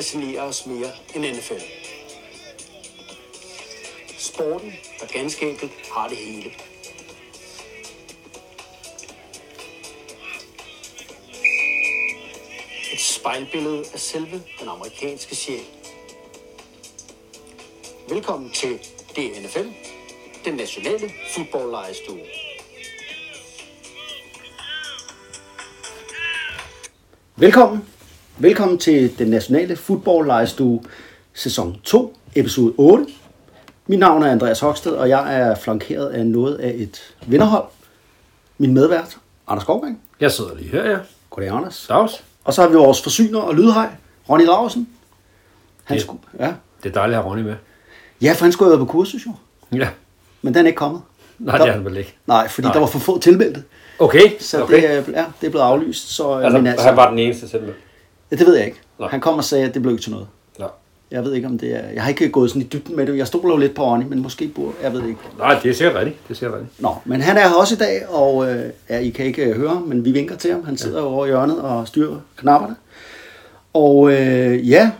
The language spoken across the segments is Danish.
Fascinerer os mere end NFL. Sporten, der ganske enkelt har det hele. Et spejlbillede af selve den amerikanske sjæl. Velkommen til DNFL, den nationale fodboldlejestue. Velkommen. Velkommen til den nationale fodboldlejestue sæson 2, episode 8. Mit navn er Andreas Hoksted, og jeg er flankeret af noget af et vinderhold. Min medvært, Anders Skovgang. Jeg sidder lige her, ja. Goddag, Anders. Dags. Og så har vi vores forsyner og lydhej, Ronny Larsen. Han Ja. skulle, ja. Det er dejligt at have Ronny med. ja, for han skulle været på kursus jo, Ja. men den er ikke kommet. Nej, det er han vel ikke. Nej, fordi Nej. der var for få tilmeldte, Okay, så okay. det, er, ja, det er blevet aflyst. Så, altså, men altså, han var den eneste med. Ja, det ved jeg ikke. Nej. Han kom og sagde, at det blev ikke til noget. Nej. Jeg ved ikke, om det er... Jeg har ikke gået sådan i dybden med det. Jeg stoler jo lidt på Ronny, men måske burde... Jeg ved ikke. Nej, det er sikkert rigtigt. Det er sikkert rigtigt. Nå, men han er her også i dag, og øh, ja, I kan ikke øh, høre ham, men vi vinker til ham. Han sidder ja. over i hjørnet og styrer knapperne. Og øh, ja,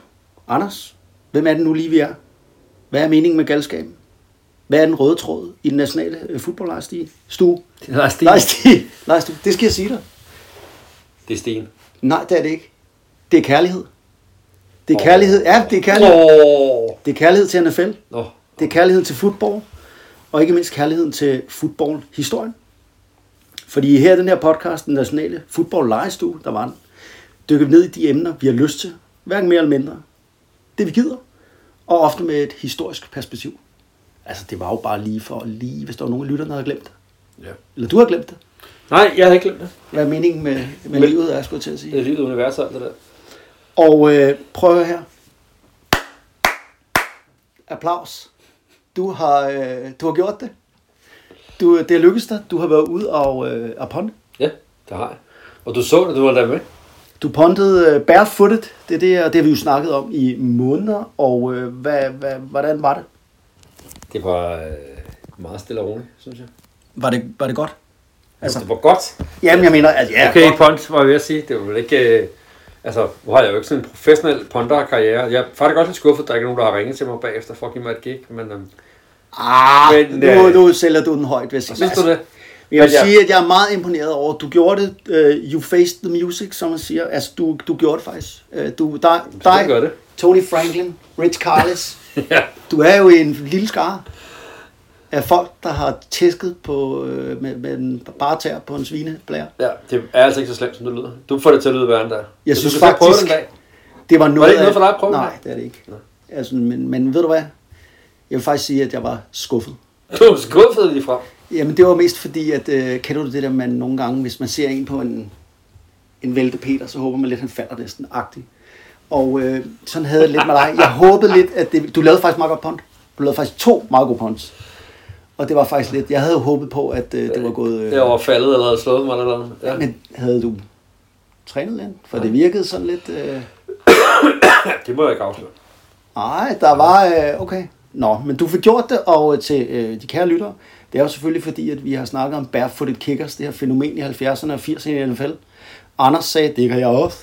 Anders, hvem er det nu lige, vi er? Hvad er meningen med galskaben? Hvad er den røde tråd i den nationale øh, fodboldlejstue? Stue? Lars Sten. Lejstue. Lejstue. Det skal jeg sige dig. Det er Sten. Nej, det er det ikke. Det er kærlighed. Det er kærlighed. Ja, det er kærlighed. Det er kærlighed til NFL. Nå. Det er kærligheden til fodbold, og ikke mindst kærligheden til fodboldhistorien. Fordi her i den her podcast, den nationale fodbold lejestue, der var den, dykker vi ned i de emner, vi har lyst til, hverken mere eller mindre. Det vi gider, og ofte med et historisk perspektiv. Altså, det var jo bare lige for lige, hvis der var nogen af lytterne, der havde glemt det. Ja. Eller du har glemt det. Nej, jeg havde ikke glemt det. Hvad er meningen med, med Men- livet, er, skulle jeg til at sige. Det er livet univers og alt det der. Og øh, prøv her. Applaus. Du har, øh, du har gjort det. Du, det er lykkedes dig. Du har været ude og, øh, og ponde. Ja, det har jeg. Og du så det, du var der med. Du pondede øh, barefooted. Det er det, og det har vi jo snakket om i måneder. Og øh, hvad, hvad, hvordan var det? Det var øh, meget stille og roligt, synes jeg. Var det, var det godt? Altså, det var godt. Jamen, jeg mener, at ja, Okay, godt. Pont var jeg ved at sige. Det var vel ikke... Øh, altså, nu har jeg jo ikke sådan en professionel ponderkarriere. Jeg er faktisk godt lidt skuffet, at der ikke er nogen, der har ringet til mig bagefter for at give mig et gig. Men øhm, Ah, Men, nu, øh, nu sælger du den højt, vil jeg synes du det? Jeg vil ja. sige, at jeg er meget imponeret over, du gjorde det. Uh, you faced the music, som man siger. Altså, du, du gjorde det faktisk. Uh, du, dig, dig det. Tony Franklin, Rich Carles. ja. du er jo en lille skare af folk, der har tæsket på, øh, med, med en bare tær på en svineblære. Ja, det er altså ikke så slemt, som det lyder. Du får det til at lyde værre end der. Jeg Så synes du faktisk... prøve den dag. Det var noget ikke noget for dig at prøve Nej, det? det er det ikke. Nå. Altså, men, men ved du hvad? Jeg vil faktisk sige, at jeg var skuffet. Du er skuffet lige frem. Jamen det var mest fordi, at øh, kender du det der, man nogle gange, hvis man ser en på en, en vælte Peter, så håber man lidt, at han falder næsten agtigt. Og øh, sådan havde jeg lidt med dig. Jeg håbede lidt, at det, du lavede faktisk meget godt pont. Du lavede faktisk to meget gode punts. Og det var faktisk lidt, jeg havde jo håbet på, at øh, det var gået... Øh, Jeg var faldet eller havde slået mig eller noget. Ja. Men havde du trænet lidt? For det virkede sådan lidt... Øh, Det må jeg ikke afsløre. Nej, der var... Øh, okay. Nå, men du fik gjort det, og øh, til øh, de kære lyttere, det er jo selvfølgelig fordi, at vi har snakket om barefooted kickers, det her fænomen i 70'erne og 80'erne i NFL. Anders sagde, det kan jeg også.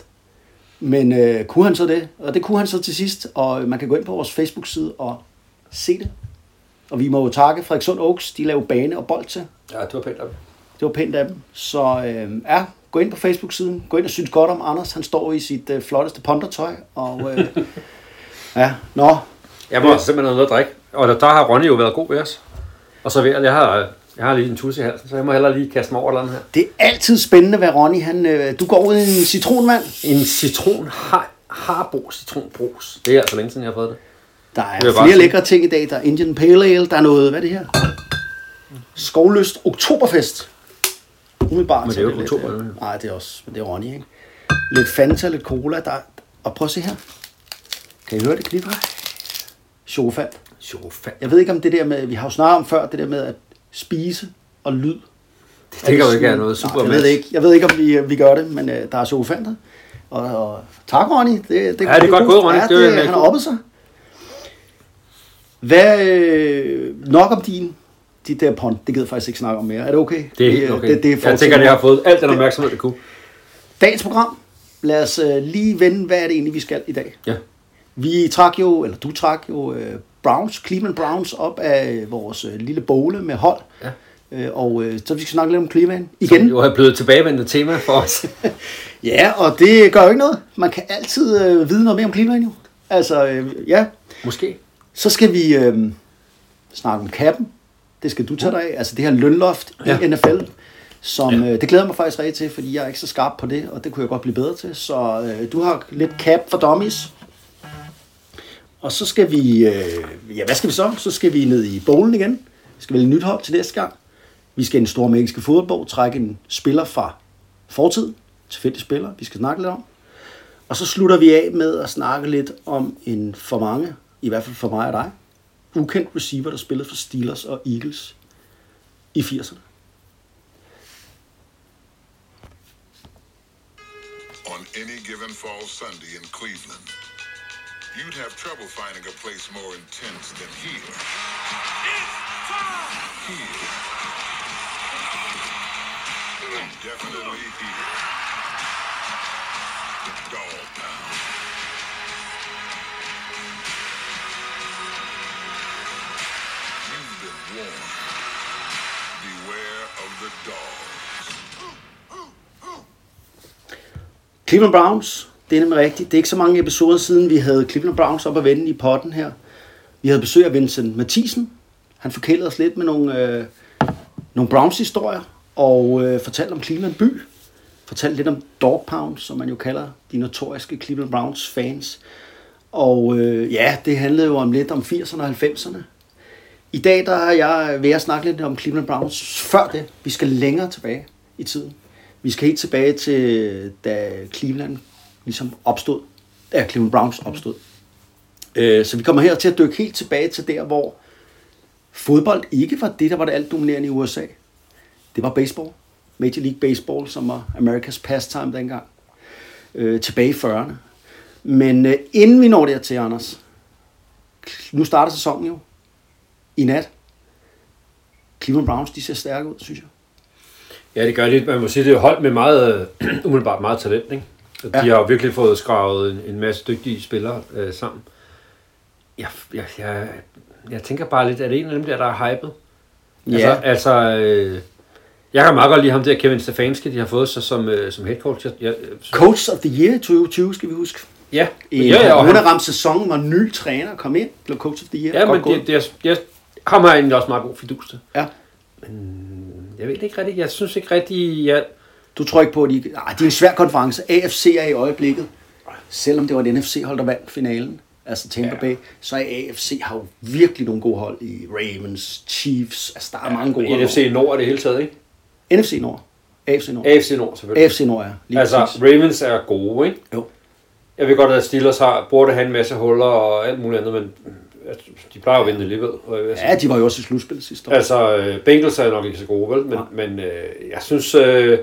Men øh, kunne han så det? Og det kunne han så til sidst, og øh, man kan gå ind på vores Facebook-side og se det. Og vi må jo takke Frederikssund Oaks, de laver bane og bold til. Ja, det var pænt op. Det var pænt af dem. Så øh, ja, gå ind på Facebook-siden. Gå ind og synes godt om Anders. Han står i sit øh, flotteste pondertøj. Og øh, ja, nå, Jeg må også simpelthen have noget at drikke. Og der, der har Ronny jo været god ved os. Og så ved jeg, jeg har, jeg har lige en tusse i halsen, så jeg må hellere lige kaste mig over den her. Det er altid spændende, hvad Ronny, han, øh, du går ud i en citronvand. En citron har, harbo citronbrus. Det er altså længe siden, jeg har fået det. Der er bare flere sige. lækre ting i dag. Der er Indian Pale Ale, der er noget, hvad er det her? Skovløst Oktoberfest. Umiddelbart. Men det er jo oktober, øh. Nej, det er også, men det er Ronny, ikke? Lidt Fanta, lidt cola. Der, og prøv at se her. Kan I høre det knitre? Chofant. Jo, fand. Jeg ved ikke om det der med, vi har jo snakket om før, det der med at spise og lyd. Det kan jo ikke have noget super Nej, jeg ved ikke. Jeg ved ikke, om vi, vi gør det, men øh, der er sofanter. Og, og tak, Ronny. Det, det, Ja, det er godt gået, Ronny. Ja, Det det, er han har oppet sig. Hvad, øh, nok om din, de der pond, det gider jeg faktisk ikke snakke om mere. Er det okay? Det er helt øh, okay. Det, det er jeg tænker, at jeg har fået alt den opmærksomhed, det kunne. Dagens program, lad os øh, lige vende, hvad er det egentlig, vi skal i dag. Ja. Vi trak jo, eller du trak jo øh, Browns, Cleveland Browns op af vores øh, lille bowle med hold. Ja. Øh, og øh, så vi skal snakke lidt om Cleveland Igen? igen. Jo, er blevet tilbagevendende tema for os. Ja, og det gør jo ikke noget. Man kan altid øh, vide noget mere om Cleveland jo. Altså, øh, ja. Måske. Så skal vi øh, snakke om kappen. Det skal du tage dig af. Altså det her lønloft ja. I NFL. Som, Ja. øh, det glæder mig faktisk rigtig til, fordi jeg er ikke så skarp på det, og det kunne jeg godt blive bedre til. Så øh, du har lidt cap for dummies. Og så skal vi, øh, ja hvad skal vi så? Så skal vi ned i bowlen igen. Vi skal vælge et nyt hold til næste gang. Vi skal i en stor amerikanske fodboldbog trække en spiller fra fortiden, tilfældig spiller, vi skal snakke lidt om. Og så slutter vi af med at snakke lidt om en for mange, i hvert fald for mig og dig, ukendt receiver, der spillede for Steelers og Eagles i 80'erne. On any given fall Sunday in Cleveland, you'd have trouble finding a place more intense than here. It's time! Here. Definitely here. The Dog Pound. Warned. Beware of the dogs. Cleveland Browns, det er nemlig rigtigt. Det er ikke så mange episoder siden, vi havde Cleveland Browns op at vende i potten her. Vi havde besøg af Vincent Mathisen. Han forkælede os lidt med nogle, øh, nogle Browns-historier, og øh, fortalte om Cleveland by. Fortalte lidt om Dog Pound, som man jo kalder de notoriske Cleveland Browns fans. Og øh, ja, det handlede jo om lidt om 80'erne og 90'erne. I dag der er jeg ved at snakke lidt om Cleveland Browns før det. Vi skal længere tilbage i tiden. Vi skal helt tilbage til, da Cleveland ligesom opstod. Da Cleveland Browns opstod. Øh, Så vi kommer her til at dykke helt tilbage til der, hvor fodbold ikke var det, der var det alt dominerende i USA. Det var baseball. Major League Baseball, som var America's pastime dengang. Øh, tilbage i 40'erne. Men øh, inden vi når dertil, Anders, nu starter sæsonen jo i nat. Cleveland Browns, de ser stærke ud, synes jeg. Ja, det gør de. Man må sige, det er hold med meget, øh, umiddelbart meget talent, ikke? De Ja. ja. har jo virkelig fået skravet en, en masse dygtige spillere øh, sammen. Jeg, jeg, jeg, jeg tænker bare lidt, er det en af dem der, der er hypet? Altså, altså øh, jeg kan meget godt lide ham der, Kevin Stefanski, de har fået sig som, øh, som head coach. Jeg, jeg, Coach of the Year 2020, skal vi huske. ja, en ja, ja, og han, underramt sæson, hvor en ny træner kom ind, blev Coach of the Year. ja Godt men det, det, er, jeg, ham har jeg egentlig også meget god fidus til. ja. Jeg ved det ikke rigtigt. Jeg synes ikke rigtigt, jeg, Du tror ikke på, at de... Nej, det er en svær konference. AFC er i øjeblikket, selvom det var et NFC-hold, der vandt finalen, altså Tampa Ja. Bay, så er AFC har jo virkelig nogle gode hold i Ravens, Chiefs, altså der er mange gode hold. NFC Nord er det hele taget, ikke? NFC Nord. AFC Nord. AFC Nord selvfølgelig. AFC Nord, ja. Lige altså, præcis. Ravens er gode, ikke? Jo. Jeg ved godt, at Steelers har, burde have en masse huller og alt muligt andet, men altså, de plejer jo at vinde alligevel. og. Ja, de var jo også i slutspillet sidste år. Altså, øh, Bengals er nok ikke så gode, vel? Men, men øh, jeg synes... Øh,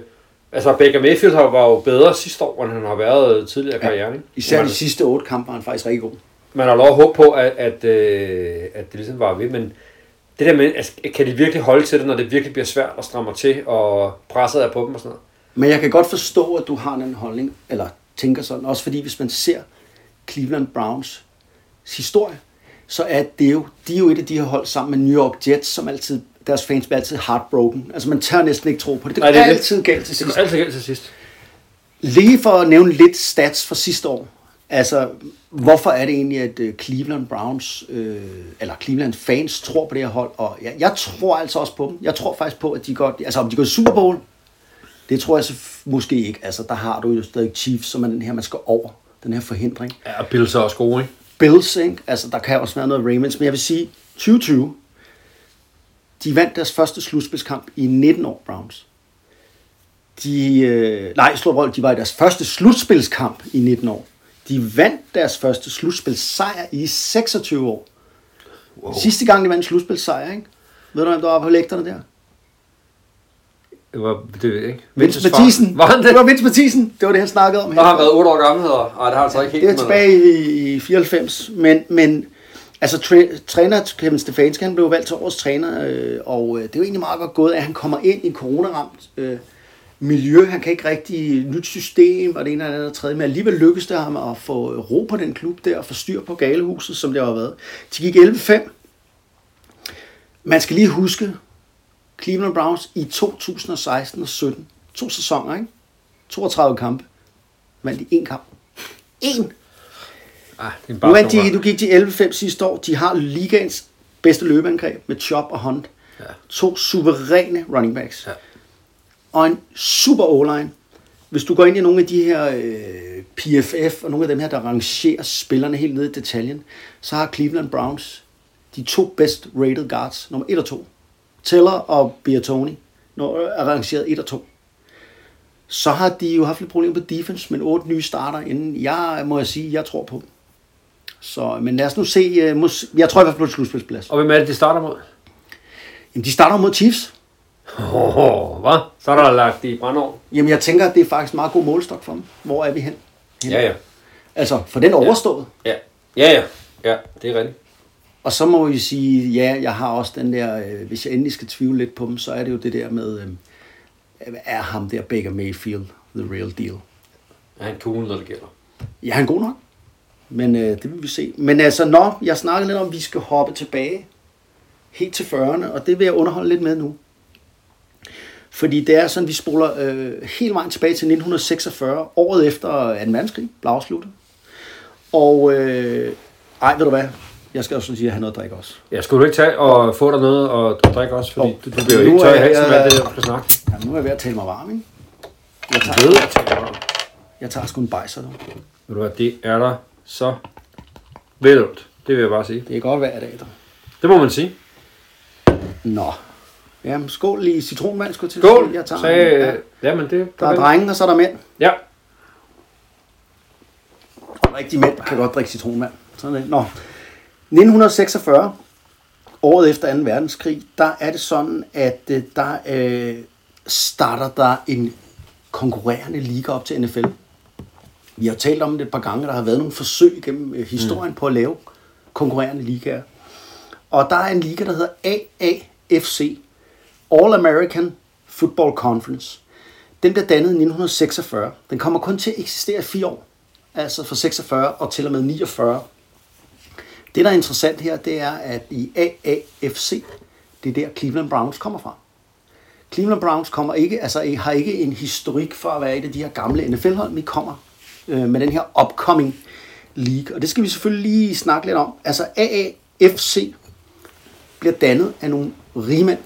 altså, Baker Mayfield har, var jo bedre sidste år, end han har været øh, tidligere i karrieren. ikke? Især man, de sidste otte kampe var han faktisk rigtig god. man har lov at håbe på, at, at, øh, at det ligesom var ved, men det der med, altså, kan de virkelig holde til det, når det virkelig bliver svært at stramme til, og presset er på dem og sådan noget? Men jeg kan godt forstå, at du har en holdning, eller tænker sådan, også fordi hvis man ser Cleveland Browns historie, så er det jo, de er jo et af de her hold sammen med New York Jets, som altid, deres fans bliver altid heartbroken. Altså man tør næsten ikke tro på det. Det Nej, er det er det. altid galt til Det sidst. går altid galt til sidst. Lige for at nævne lidt stats fra sidste år. Altså, hvorfor er det egentlig, at øh, Cleveland Browns, øh, eller Cleveland fans, tror på det her hold? Og jeg, jeg tror altså også på dem. Jeg tror faktisk på, at de godt, altså om de går i Super Bowl, det tror jeg så måske ikke. Altså, der har du jo stadig Chiefs, som er den her, man skal over, den her forhindring. Ja, og Bills er også gode, ikke? Bills, ikke? Altså, der kan også være noget Ravens, men jeg vil sige, 2020, de vandt deres første slutspilskamp i 19 år, Browns. De, øh, nej, slå røv, de var i deres første slutspilskamp i 19 år. De vandt deres første slutspilssejr i 26 år. Wow. Sidste gang, de vandt en slutspilssejr, ikke? Ved du, hvem der var på lægterne der? Det var, det ved jeg ikke. Vince. Mathisen. Var han det? Det var Vince Mathisen. Det var det, han snakkede om. Nå, har han været 8 år gammel, eller? Nej, det har han så ikke helt. Det er tilbage i, i 94, men, men altså træ, træner Kevin Stefanski, han blev valgt til årets træner, øh, og øh, det er jo egentlig meget godt gået, at han kommer ind i en coronaramt øh, miljø, han kan ikke rigtig nyt system, og det ene eller andet og tredje, men alligevel lykkedes det ham at få ro på den klub der, og få styr på galehuset, som det har været. De gik 11-5. Man skal lige huske, Cleveland Browns i 2016 og 17, to sæsoner, ikke? 32 kampe, vandt de én kamp. Én! Ah, det er Nu, bare vandt de, nu gik de 11-5 sidste år. De har ligaens bedste løbeangreb med Chop og Hunt. Ja. To suveræne running backs. Ja. Og en super o-line. Hvis du går ind i nogle af de her øh, PFF og nogle af dem her, der rangerer spillerne helt ned i detaljen, så har Cleveland Browns de to best rated guards, nummer 1 og 2. Teller og Biatoni når er rangeret 1 og 2. Så har de jo haft lidt problemer på defense, men otte nye starter inden. Jeg må jeg sige, jeg tror på dem. Så, men lad os nu se. øh, mås- Jeg tror i hvert fald på et slutspilsplads. Og hvem er det, de starter mod? Jamen, de starter mod Chiefs. Åh, oh, hvad? Så er der lagt i brandovn. Jamen, jeg tænker, at det er faktisk en meget god målstok for dem. Hvor er vi hen? Ja, ja. Altså, for den er overstået. Ja, ja, ja. Ja, det er rigtigt. Og så må vi sige, ja, jeg har også den der, øh, hvis jeg endelig skal tvivle lidt på dem, så er det jo det der med, øh, er ham der Baker Mayfield the real deal? Er han cool, når det gælder? Ja, han er god nok. Men øh, det vil vi se. Men altså, når jeg snakkede lidt om, at vi skal hoppe tilbage helt til 40'erne, og det vil jeg underholde lidt med nu. Fordi det er sådan, vi spoler øh, helt vejen tilbage til 1946, året efter 2. verdenskrig blev afsluttet. Og, øh, ej, ved du hvad, jeg skal også sige, at have noget at drikke også. Ja, skulle du ikke tage og få dig noget og drikke også? Fordi Åh, du, du bliver jo nu ikke tør i er halsen med det, du skal snakke. Ja, nu er jeg ved at tale mig varm, ikke? Jeg Ved tager, at tage dig. jeg tager sgu en bajser nu. Ved du hvad, det er der så veludt. Det vil jeg bare sige. Det er godt hver dag, der. Det må man sige. Nå. Jamen, skål i citronvand, skulle til at Skål! Jeg tager Sagde, en, ja. ja. men det... Der er drenge, og så er der mænd. Ja. Og rigtige mænd kan godt drikke citronvand. Sådan det. Nå. 1946, året efter 2. verdenskrig, der er det sådan, at øh, der øh, starter der en konkurrerende liga op til NFL. Vi har talt om det et par gange, der har været nogle forsøg gennem øh, historien mm. på at lave konkurrerende ligaer. Og der er en liga, der hedder AAFC, All American Football Conference. Den blev dannet i 1946. Den kommer kun til at eksistere i fire år. Altså fra 46 og til og med 49. Det, der er interessant her, det er, at i AAFC, det er der Cleveland Browns kommer fra. Cleveland Browns kommer ikke, altså har ikke en historik for at være et af de her gamle NFL-hold, men kommer øh, med den her upcoming league. Og det skal vi selvfølgelig lige snakke lidt om. Altså AAFC bliver dannet af nogle rigmænd.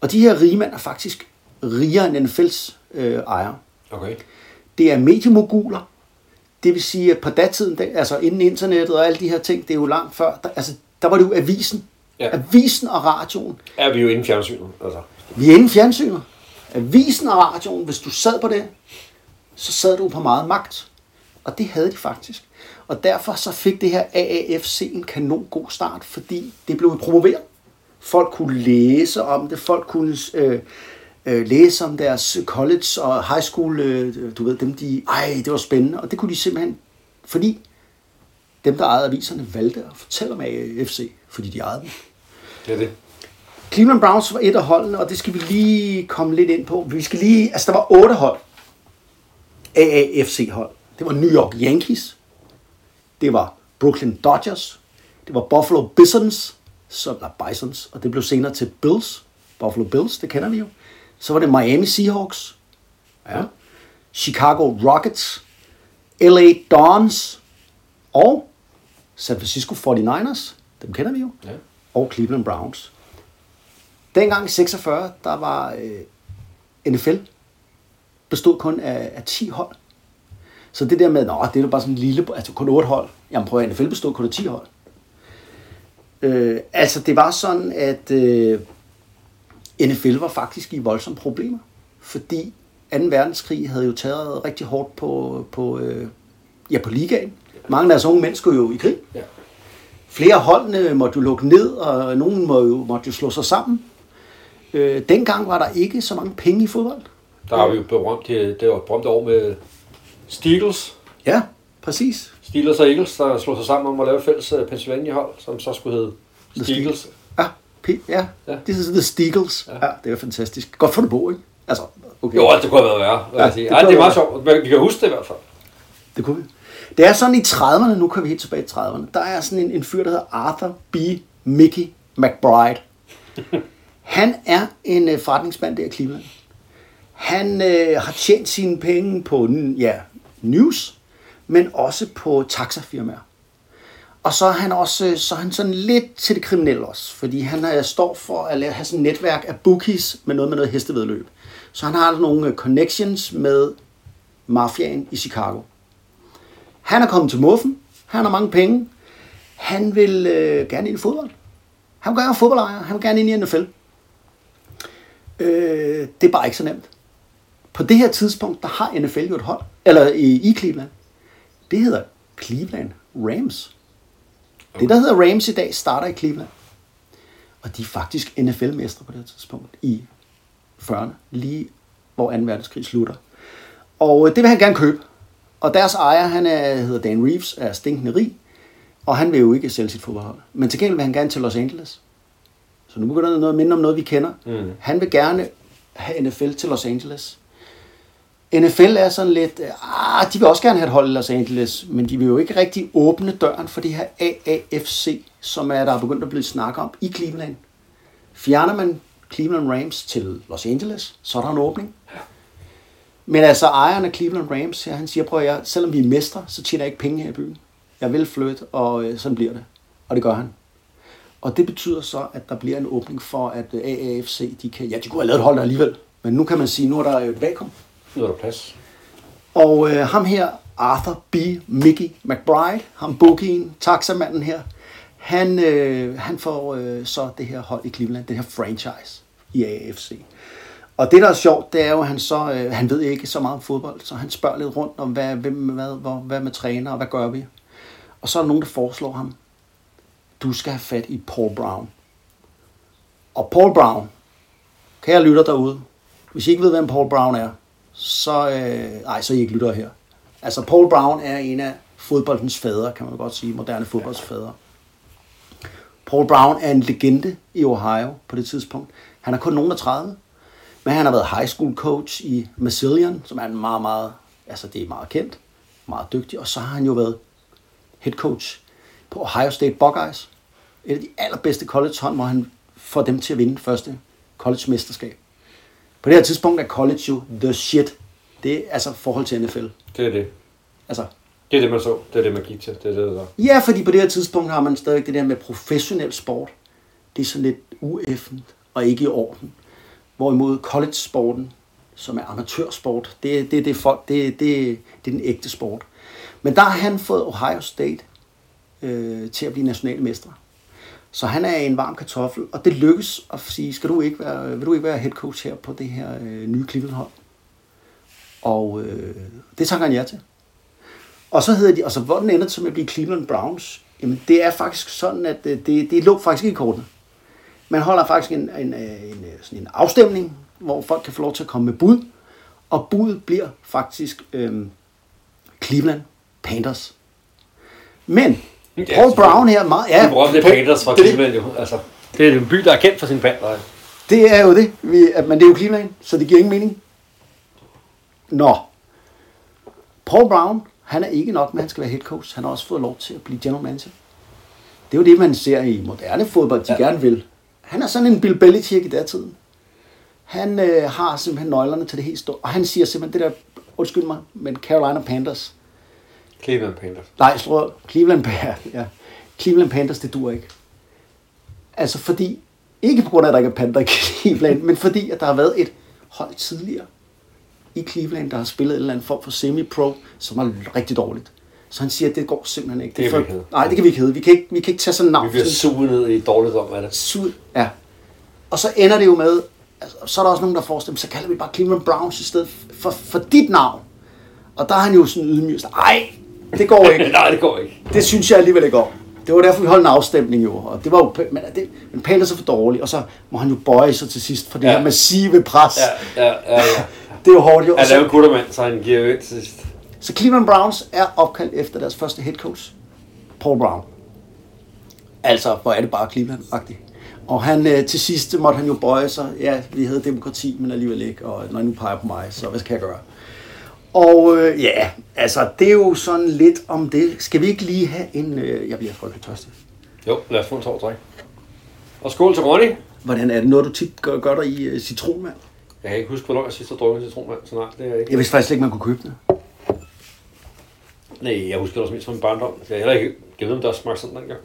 Og de her rigmænd er faktisk rigere end NFL's øh, ejere. Okay. Det er mediemoguler. Det vil sige, at på datiden, altså inden internettet og alle de her ting, det er jo langt før, der, altså, der var det jo avisen. Ja. Avisen og radioen. Er vi jo inden fjernsynet, altså. Vi er inde i fjernsynet. Avisen og radioen, hvis du sad på det, så sad du på meget magt. Og det havde de faktisk. Og derfor så fik det her AAFC en kanon god start, fordi det blev promoveret. Folk kunne læse om det, folk kunne øh, øh, læse om deres college og high school, øh, du ved, dem de, ej, det var spændende, og det kunne de simpelthen, fordi dem, der ejede aviserne, valgte at fortælle om AAFC, fordi de ejede dem. Det er det. Cleveland Browns var et af holdene, og det skal vi lige komme lidt ind på. Vi skal lige, altså der var otte hold. AAFC-hold. Det var New York Yankees. Det var Brooklyn Dodgers. Det var Buffalo Bisons, som er Bisons, og det blev senere til Bills. Buffalo Bills, det kender vi jo. Så var det Miami Seahawks. Ja. Chicago Rockets. LA Dons. Og San Francisco 49ers. Dem kender vi jo. Ja. Og Cleveland Browns. Dengang i 46, der var øh, NFL bestod kun af, af 10 hold. Så det der med, nå, det er bare sådan en lille, altså kun 8 hold. Jamen prøv at NFL bestod kun af 10 hold. Øh, altså det var sådan, at øh, NFL var faktisk i voldsomme problemer. Fordi 2. verdenskrig havde jo taget rigtig hårdt på, på, øh, ja, på ligaen. Mange af deres unge mænd skulle jo i krig. Ja. Flere holdene måtte jo lukke ned, og nogen må jo, måtte jo slå sig sammen. Øh, dengang var der ikke så mange penge i fodbold. Der har vi jo berømt, det, det var berømt år med Steelers. Ja, præcis. Steelers og Eagles, der slog sig sammen om at lave et fælles øh, Pennsylvania-hold, som så skulle hedde Steelers. Ja, P- ja. Det er The Steagles. Ja. Ja. det er fantastisk. Godt fundet på, ikke? Altså, Okay. Jo, det kunne have været værre. Ja, Ja, det, det Ej, det er meget sjovt. Vi kan huske det i hvert fald. Det kunne vi. Det er sådan i 30'erne, nu kan vi helt tilbage i 30'erne, der er sådan en, en fyr, der hedder Arthur B. Mickey McBride. Han er en øh, forretningsmand der i Cleveland. Han øh, har tjent sine penge på ja, news, men også på taxafirmaer. Og så er han også øh, så er han sådan lidt til det kriminelle også, fordi han øh, står for at lave, have sådan et netværk af bookies med noget med noget hestevedløb. Så han har altså nogle øh, connections med mafiaen i Chicago. Han er kommet til muffen. Han har mange penge. Han vil øh, gerne ind i fodbold. Han vil gerne være fodboldejer. Han vil gerne ind i NFL. Øh, det er bare ikke så nemt. På det her tidspunkt, der har NFL jo et hold, eller i, i Cleveland. Det hedder Cleveland Rams. Det, der hedder Rams i dag, starter i Cleveland. Og de er faktisk NFL-mestre på det her tidspunkt i 40'erne, lige hvor 2. verdenskrig slutter. Og øh, det vil han gerne købe. Og deres ejer, han er, hedder Dan Reeves, er stinkende rig, og han vil jo ikke sælge sit fodboldhold. Men til gengæld vil han gerne til Los Angeles. Så nu begynder der noget at minde om noget, vi kender. Mm. Han vil gerne have NFL til Los Angeles. NFL er sådan lidt, ah, de vil også gerne have et hold i Los Angeles, men de vil jo ikke rigtig åbne døren for det her AAFC, som er der er begyndt at blive snakket om i Cleveland. Fjerner man Cleveland Rams til Los Angeles, så er der en åbning. Men altså ejeren af Cleveland Rams, ja, han siger, prøv at jeg, selvom vi er mestre, så tjener jeg ikke penge her i byen. Jeg vil flytte, og øh, sådan bliver det. Og det gør han. Og det betyder så, at der bliver en åbning for, at øh, AAFC, de kan, ja, de kunne have lavet et hold der alligevel. Men nu kan man sige, nu er der øh, et vakuum. Nu er der plads. Og øh, ham her, Arthur B. Mickey McBride, ham bookien, taxamanden her, han, øh, han får øh, så det her hold i Cleveland, det her franchise i AFC. Og det, der er sjovt, det er jo, at han så, øh, han ved ikke så meget om fodbold, så han spørger lidt rundt om, hvad, hvem, hvad, hvor, hvad med træner, og hvad gør vi? Og så er der nogen, der foreslår ham, du skal have fat i Paul Brown. Og Paul Brown, kære lytter derude, hvis I ikke ved, hvem Paul Brown er, så, øh, nej, så er I ikke lytter her. Altså, Paul Brown er en af fodboldens fædre, kan man godt sige, moderne fodbolds fædre. Paul Brown er en legende i Ohio på det tidspunkt. Han er kun nogen af 30, men han har været high school coach i Massillon, som er en meget, meget, altså det er meget kendt, meget dygtig, og så har han jo været head coach på Ohio State Buckeyes. Et af de allerbedste college hold, hvor han får dem til at vinde første college-mesterskab. På det her tidspunkt er college jo the shit. Det er altså forhold til NFL. Det er det. Altså, Det er det, man så. Det er det, man gik til. Det er det, der. ja, fordi på det her tidspunkt har man stadig det der med professionel sport. Det er sådan lidt ueffent og ikke i orden. Hvorimod college-sporten, som er amatørsport, det, det, det folk, det, det, det er den ægte sport. Men der har han fået Ohio State øh, til at blive nationalmestre. Så han er en varm kartoffel, og det lykkes at sige, skal du ikke være, vil du ikke være head coach her på det her øh, nye Cleveland hold? Og øh, det tager han ja til. Og så hedder de, og så hvordan ender det så med at blive Cleveland Browns, jamen det er faktisk sådan, at det, det, det lå faktisk ikke i kortene. Man holder faktisk en, en, øh, en, øh, sådan en afstemning, hvor folk kan få lov til at komme med bud, og budet bliver faktisk øh, Cleveland Panthers. Men Ja, Paul Brown her, meget, ja, de Paul- Panthers fra er. Cleveland jo. Altså, det er en by, der er kendt for sin panther. Det er jo det, vi, at, men det er jo Cleveland, så det giver ingen mening. Nå. Paul Brown, han er ikke nok med, at han skal være head coach. Han har også fået lov til at blive general manager. Det er jo det, man ser i moderne fodbold, de ja. gerne vil. Han er sådan en Bill Belichick i datiden. Han øh, har simpelthen nøglerne til det helt store. Og han siger simpelthen det der, undskyld mig, men Carolina Panthers. Cleveland Panthers. Nej, slå Cleveland, ja. Cleveland Panthers, det dur ikke. Altså fordi, ikke på grund af, at der ikke er Panther i Cleveland, men fordi, at der har været et hold tidligere i Cleveland, der har spillet en eller anden form for semi-pro, som er rigtig dårligt. Så han siger, at det går simpelthen ikke. Det kan for, vi ikke. Nej, det kan vi ikke hedde. Vi kan ikke, vi kan ikke tage sådan navn. Vi bliver suget ned i dårligdom af det. Sud, ja. Og så ender det jo med, altså, så er der også nogen, der forestiller så kalder vi bare Cleveland Browns i stedet for, for dit navn. Og der er han jo sådan ydmyg. Nej, det går ikke. Nej, det går ikke. Det synes jeg alligevel ikke går. Det var derfor, vi holdt en afstemning jo. Og det var jo, men, det, men Panthers er for dårlig, og så må han jo bøje sig til sidst for det Ja. her massive pres. Ja, ja, ja. ja. Det er jo hårdt jo. Og Han er jo så, en guttermand, så han giver jo ind til sidst. så Cleveland Browns er opkaldt efter deres første head coach, Paul Brown. Altså, hvor er det bare Cleveland-agtigt. Og han, øh, til sidst måtte han jo bøje sig. Ja, vi havde demokrati, men alligevel ikke. Og når I nu peger på mig, så hvad skal jeg gøre? Og øh, ja, altså, det er jo sådan lidt om det. Skal vi ikke lige have en... Øh, jeg bliver frygtelig tørstig. Jo, lad os få en tår drik. Og skål til Ronny. Hvordan er det noget, du tit gør, gør der i øh, citronvand? Jeg kan ikke huske, hvornår jeg sidst har drukket citronvand, så nej, det er jeg ikke. Jeg vidste faktisk ikke, man kunne købe det. Nej, jeg husker det også mest som en barndom. Jeg har heller ikke givet om der smagte sådan dengang.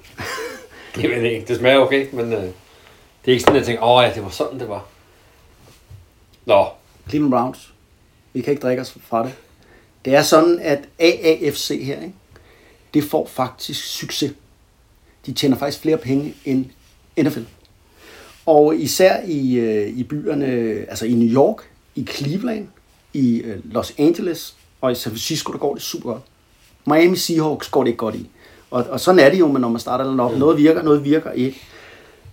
det ved ikke. Det smager okay, men øh, det er ikke sådan, at jeg tænker, åh ja, det var sådan, det var. Nå, Cleveland Browns. Vi kan ikke drikke os fra det. Det er sådan, at AAFC her, ikke? det får faktisk succes. De tjener faktisk flere penge end NFL. Og især i, øh, i byerne, altså i New York, i Cleveland, i øh, Los Angeles og i San Francisco, der går det super godt. Miami Seahawks går det ikke godt i. Og, og sådan er det jo, men når man starter noget op. Noget virker, noget virker ikke.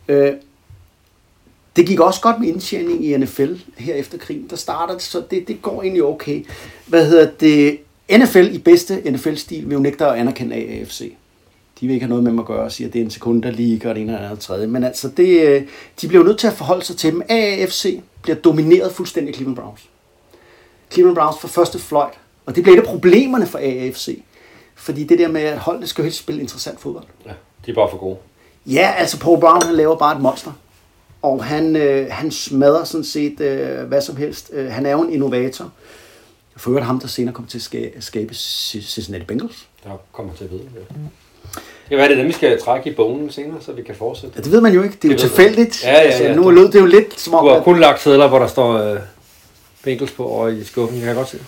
Øh, det gik også godt med indtjening i NFL her efter krigen. Der starter så det, det går egentlig okay. Hvad hedder det? NFL i bedste NFL-stil vil jo nægte at anerkende AAFC. De vil ikke have noget med mig at gøre og sige, at det er en sekunderliga og det ene eller andet tredje. Men altså, det, øh, de bliver jo nødt til at forholde sig til dem. AAFC bliver domineret fuldstændig af Cleveland Browns. Cleveland Browns for første fløjt. Og det bliver et af problemerne for AAFC. Fordi det der med, at holdene skal jo helst spille interessant fodbold. ja, de er bare for gode. Ja, altså Paul Brown, han laver bare et monster. Og han, øh, han smadrer sådan set øh, hvad som helst. Øh, han er jo en innovator. For øvrigt ham, der senere kommer til at ska- skabe Cincinnati Bengals. Der kommer til at vide. Ja. Hvad er det, dem vi skal trække i bogen senere, så vi kan fortsætte? Ja, det ved man jo ikke. Det er jo Det tilfældigt. Ja, ja, ja. Altså, nu lød det jo lidt som om, Du har kun lagt sædler, hvor der står øh, Bengals på over i skuffen. Jeg kan godt se.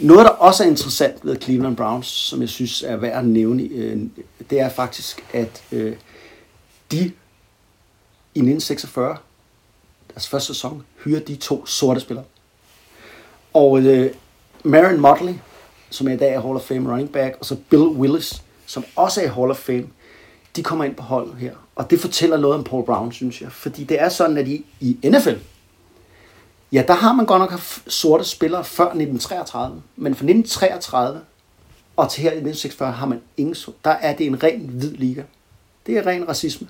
noget, der også er interessant ved Cleveland Browns, som jeg synes er værd at nævne, øh, det er faktisk, at øh, de 1946, deres første sæson, hyrer de to sorte spillere. Og øh, Marion Motley, som er i dag er Hall of Fame running back, og så Bill Willis, som også er i Hall of Fame, de kommer ind på holdet her. Og det fortæller noget om Paul Brown, synes jeg. Fordi det er sådan, at i, i NFL, ja, der har man godt nok haft sorte spillere før 1933. Men fra 1933 og til her i 1946 har man ingen sorte. Der er det en ren hvid liga. Det er ren racisme.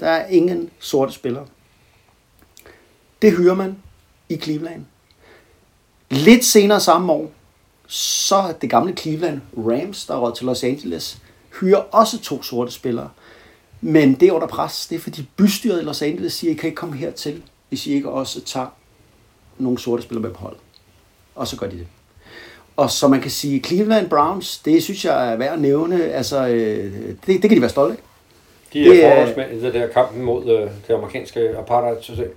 Der er ingen sorte spillere. Det hører man i Cleveland. Lidt senere samme år, så det gamle Cleveland Rams, der råd til Los Angeles, hyrer også to sorte spillere. Men det er under pres. Det er fordi bystyret i Los Angeles siger, I kan ikke komme hertil, hvis I ikke også tager nogle sorte spillere med på holdet. Og så gør de det. Og så man kan sige, Cleveland Browns, det synes jeg er værd at nævne. Altså, øh, det, det kan de være stolte af. De Det er er- forholdsmænd i det der kampen mod øh, det amerikanske apartheid-system.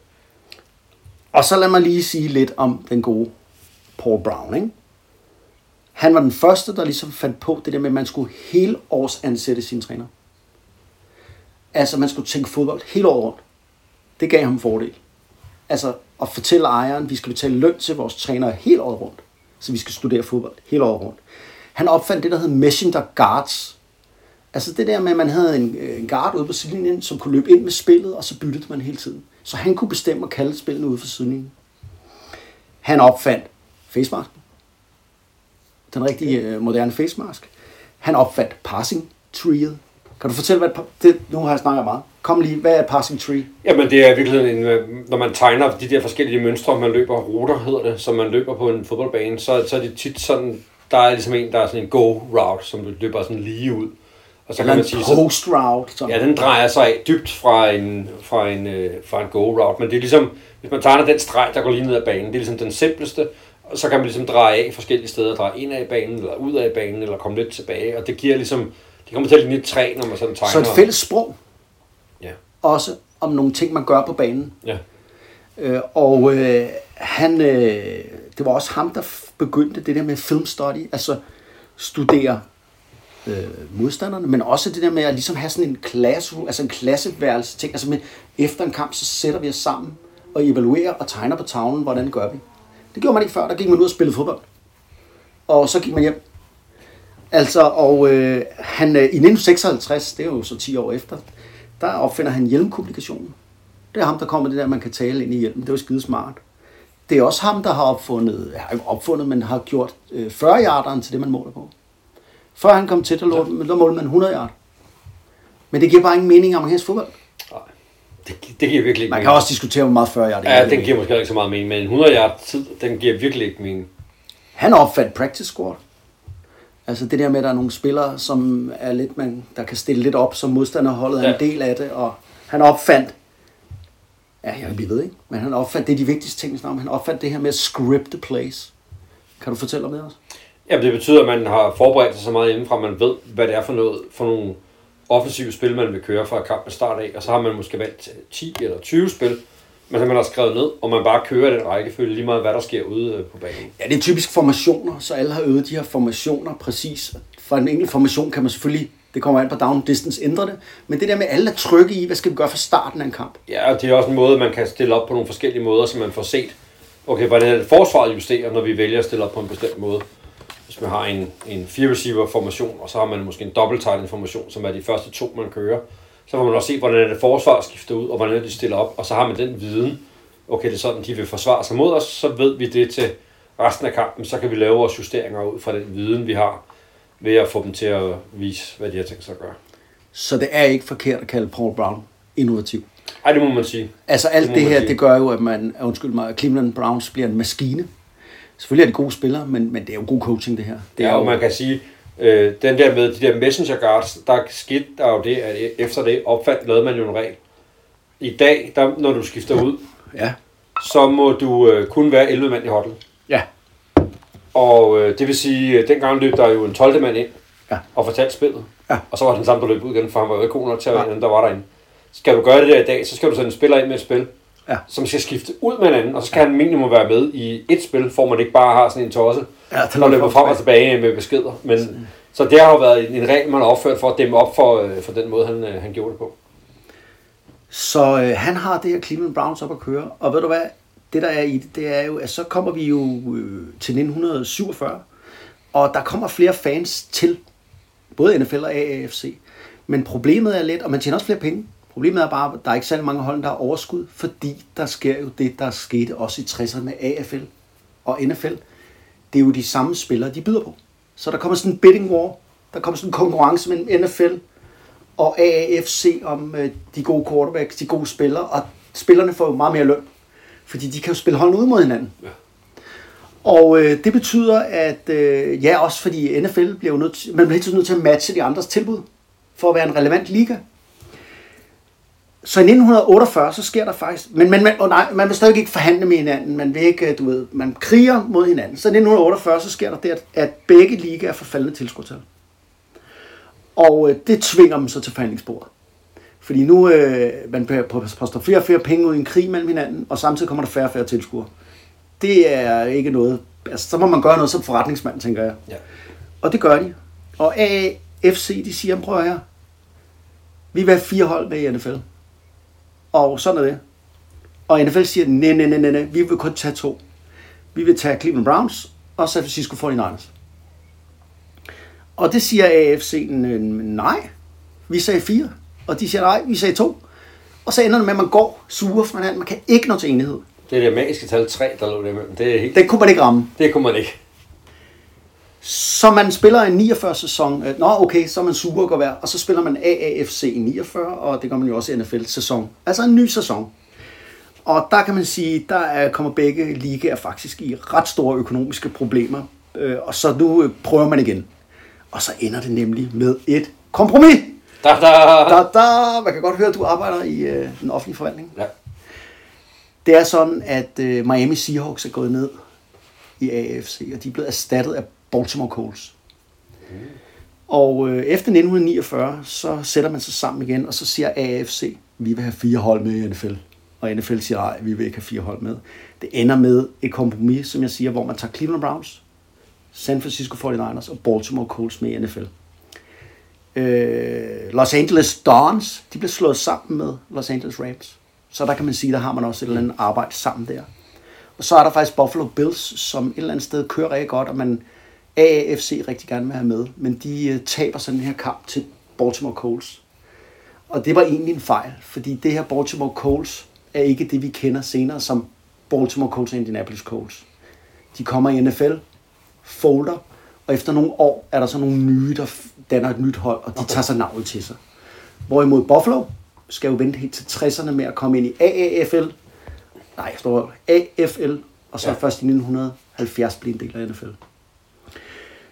Og så lad mig lige sige lidt om den gode Paul Brown. Ikke? Han var den første, der ligesom fandt på det der med, at man skulle hele års ansætte sine træner. Altså, man skulle tænke fodbold hele året rundt. Det gav ham fordel. Altså, at fortælle ejeren, at vi skal betale løn til vores trænere hele året rundt. Så vi skal studere fodbold hele året rundt. Han opfandt det, der hed messenger guards. Altså det der med, at man havde en, øh, en guard ude på sidelinjen, som kunne løbe ind med spillet, og så byttede man hele tiden. Så han kunne bestemme at kalde spillene ude for sidelinjen. Han opfandt facemasken. Den rigtige øh, moderne facemask. Han opfandt passing treeet. Kan du fortælle, hvad det, nu har jeg snakket meget. Kom lige, hvad er passing tree? Jamen det er i virkeligheden, en, øh, når man tegner de der forskellige mønstre, man løber ruter hedder det, som man løber på en fodboldbane, så, så er det tit sådan, der er ligesom en, der er sådan en go-route, som løber sådan lige ud. Og så Eller kan man sige, post route. Sådan. ja, den drejer sig dybt fra en, fra en, øh, fra en go-route, men det er ligesom, hvis man tegner den streg, der går lige ned ad banen, det er ligesom den simpleste, og så kan man ligesom dreje af forskellige steder, dreje ind af banen, eller ud af banen, eller komme lidt tilbage, og det giver ligesom, det kommer til at ligne et træ, når man sådan tegner. Så et fælles sprog. Ja. Også om nogle ting, man gør på banen. Ja. Øh, og øh, han, øh, det var også ham, der begyndte det der med film study, altså studere øh, modstanderne, men også det der med at ligesom have sådan en klasse, altså en klasseværelse ting, altså med, efter en kamp, så sætter vi os sammen og evaluerer og tegner på tavlen, hvordan gør vi. Det gjorde man ikke før, der gik man ud og spillede fodbold. Og så gik man hjem. Altså, og øh, han, øh, i 1956, det er jo så 10 år efter, der opfinder han hjelmkomplikationen. Det er ham, der kommer det der, man kan tale ind i hjelmen. Det var skide smart. Det er også ham, der har opfundet, har opfundet, men har gjort øh, 40 yarderen til det, man måler på. Før han kom til, der, lå, der målte man 100 yard. Men det giver bare ingen mening i amerikansk fodbold. Nej. Det, det giver virkelig ikke Man mening. kan også diskutere, hvor meget 40 yards det Ja, er. den giver måske ikke så meget mening, men en 100 yard tid, den giver virkelig ikke mening. Han opfandt practice squad. Altså det der med, at der er nogle spillere, som er lidt, man, der kan stille lidt op, som modstanderholdet er Ja. en del af det, og han opfandt, ja, jeg vi ved ikke, men han opfandt, det er de vigtigste ting, vi snakker om, han opfandt det her med at script the plays. Kan du fortælle om det også? Ja, det betyder, at man har forberedt sig så meget indenfra, at man ved, hvad det er for noget, for nogle offensive spil, man vil køre fra kampen start af, og så har man måske valgt 10 eller 20 spil, men som man har skrevet ned, og man bare kører den rækkefølge lige meget, hvad der sker ude øh, på banen. Ja, det er typisk formationer, så alle har øvet de her formationer præcis. For en enkelt formation kan man selvfølgelig, det kommer an på down distance, ændre det. Men det der med alle er trygge i, hvad skal vi gøre for starten af en kamp? Ja, og det er også en måde, man kan stille op på nogle forskellige måder, så man får set, okay, hvordan er det forsvaret justerer, når vi vælger at stille op på en bestemt måde. Hvis man har en, en fire receiver formation, og så har man måske en dobbelt tight formation, som er de første to, man kører, så får man også se, hvordan er det forsvaret skifter ud, og hvordan de stiller op, og så har man den viden, okay, det er sådan, de vil forsvare sig mod os, så ved vi det til resten af kampen, så kan vi lave vores justeringer ud fra den viden, vi har, ved at få dem til at vise, hvad de har tænkt sig at gøre. Så det er ikke forkert at kalde Paul Brown innovativ. Ej, det må man sige. Altså alt Det det, her, sige. det gør jo, at man, undskyld mig, Cleveland Browns bliver en maskine. Selvfølgelig er det gode spillere, men, men det er jo god coaching, det her. Det Det er jo, man kan sige, øh, den der med de der messenger guards, der skete der jo det, at efter det opfandt, lavede man jo en regel. I dag, der, når du skifter ud, Ja. så må du øh, kun være 11 mand i huddle. Ja. Og øh, det vil sige, at dengang løb der jo en 12. mand ind Ja. og fortalte spillet. Ja. Og så var den samme, der løb ud igen, for han var jo ikke god nok til at en, der var derinde. Skal du gøre det der i dag, så skal du sende en spiller ind med et spil, Ja. som skal skifte ud med en anden, og så skal han minimum være med i et spil, for man ikke bare har sådan en tosse, Ja, der løber frem og tilbage med beskeder. Men, så det har jo været en regel, man har opført for at dæmme op for, øh, for den måde, han, øh, han gjorde det på. Så øh, han har det her Cleveland Browns op at køre. Og ved du hvad? Det der er i det, det er jo, at så kommer vi jo øh, til 1947. Og der kommer flere fans til. Både NFL og AAFC. Men problemet er lidt, og man tjener også flere penge. Problemet er bare, at der er ikke særlig mange hold, der har overskud, fordi der sker jo det, der skete også i 60'erne med AFL og NFL. Det er jo de samme spillere, de byder på. Så der kommer sådan en bidding war, der kommer sådan en konkurrence mellem NFL og AAFC om øh, de gode quarterbacks, de gode spillere, og spillerne får jo meget mere løn, fordi de kan jo spille holdene ud mod hinanden. Ja. Og øh, det betyder, at øh, ja, også fordi NFL bliver jo nødt til, man bliver helt nødt til at matche de andres tilbud, for at være en relevant liga. Så i 1948, så sker der faktisk, men, men man, oh nej, man vil stadig ikke forhandle med hinanden, man vil ikke, du ved, man kriger mod hinanden. Så i 1948, så sker der det, at, at begge ligaer får faldende tilskudstal. Og øh, det tvinger dem så til forhandlingsbordet. Fordi nu øh, man poster flere og flere penge ud i en krig mellem hinanden, og samtidig kommer der færre og færre tilskuere. Det er ikke noget... Altså, så må man gøre noget som forretningsmand, tænker jeg. Ja. Og det gør de. Og AFC, de siger, prøv her. Vi vil have fire hold med i NFL. Og sådan er det. Og NFL siger, nej, nej, nej, nej, vi vil kun tage to. Vi vil tage Cleveland Browns og San Francisco 49ers. Og det siger AFC, "Øh, nej, vi sagde fire. Og de siger, nej, vi sagde to. Og så ender det med, at man går sure fra hinanden. Man kan ikke nå til enighed. Det er det magiske tal 3, der lå der imellem. Det, er helt, Det kunne man ikke ramme. det kunne man ikke. Så man spiller en 49 sæson. Øh, Nå, okay, så er man super går værd. Og så spiller man AAFC i 49, og det gør man jo også i NFL-sæson. Altså en ny sæson. Og der kan man sige, der er, kommer begge ligaer faktisk i ret store økonomiske problemer. Øh, og så nu øh, prøver man igen. Og så ender det nemlig med et kompromis. Da, da. Da, da, man kan godt høre, at du arbejder i øh, den offentlige forvaltning. Ja. Det er sådan, at øh, Miami Seahawks er gået ned i AFC, og de er blevet erstattet af Baltimore Colts. Og øh, efter 1949, så sætter man sig sammen igen, og så siger AFC, vi vil have fire hold med i NFL. Og NFL siger, nej, vi vil ikke have fire hold med. Det ender med et kompromis, som jeg siger, hvor man tager Cleveland Browns, San Francisco 49ers og Baltimore Colts med i NFL. Øh, Los Angeles Dons, de blev slået sammen med Los Angeles Rams. Så der kan man sige, der har man også et eller andet arbejde sammen der. Og så er der faktisk Buffalo Bills, som et eller andet sted kører rigtig godt, og man AAFC rigtig gerne vil have med. Men de øh, taber sådan den her kamp til Baltimore Colts. Og det var egentlig en fejl, fordi det her Baltimore Colts er ikke det, vi kender senere som Baltimore Colts og Indianapolis Colts. De kommer i NFL, folder, og efter nogle år er der så nogle nye, der danner et nyt hold, og de tager sig navnet til sig. Hvorimod Buffalo, skal jo vente helt til 60'erne med at komme ind i AAFL. Nej, jeg står AFL, og så ja. Først i 1970 blev en del af NFL.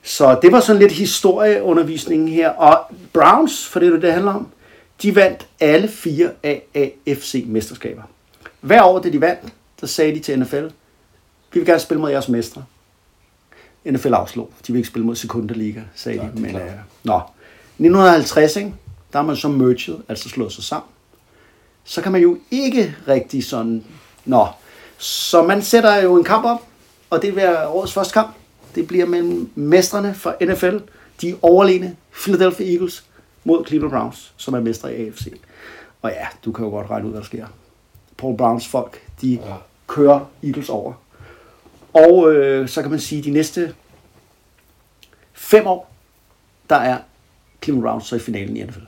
Så det var sådan lidt historieundervisningen her. Og Browns, for det er det, det handler om, de vandt alle fire AAFC-mesterskaber. Hver år, det de vandt, der sagde de til NFL, vi vil gerne spille mod jeres mestre. NFL afslog. De vil ikke spille mod Sekunderliga, sagde Klart, de. Men, øh, nå. 1950, ikke? der er man så merged, altså slået sig sammen. Så kan man jo ikke rigtig sådan... Nå. Så man sætter jo en kamp op, og det vil være årets første kamp. Det bliver mellem mestrene for NFL, de overlegne Philadelphia Eagles, mod Cleveland Browns, som er mestre i AFC. Og ja, du kan jo godt regne ud, hvad der sker. Paul Browns folk, de Ja. kører Eagles over. Og øh, så kan man sige, at de næste fem år, der er Cleveland Browns så i finalen i NFL.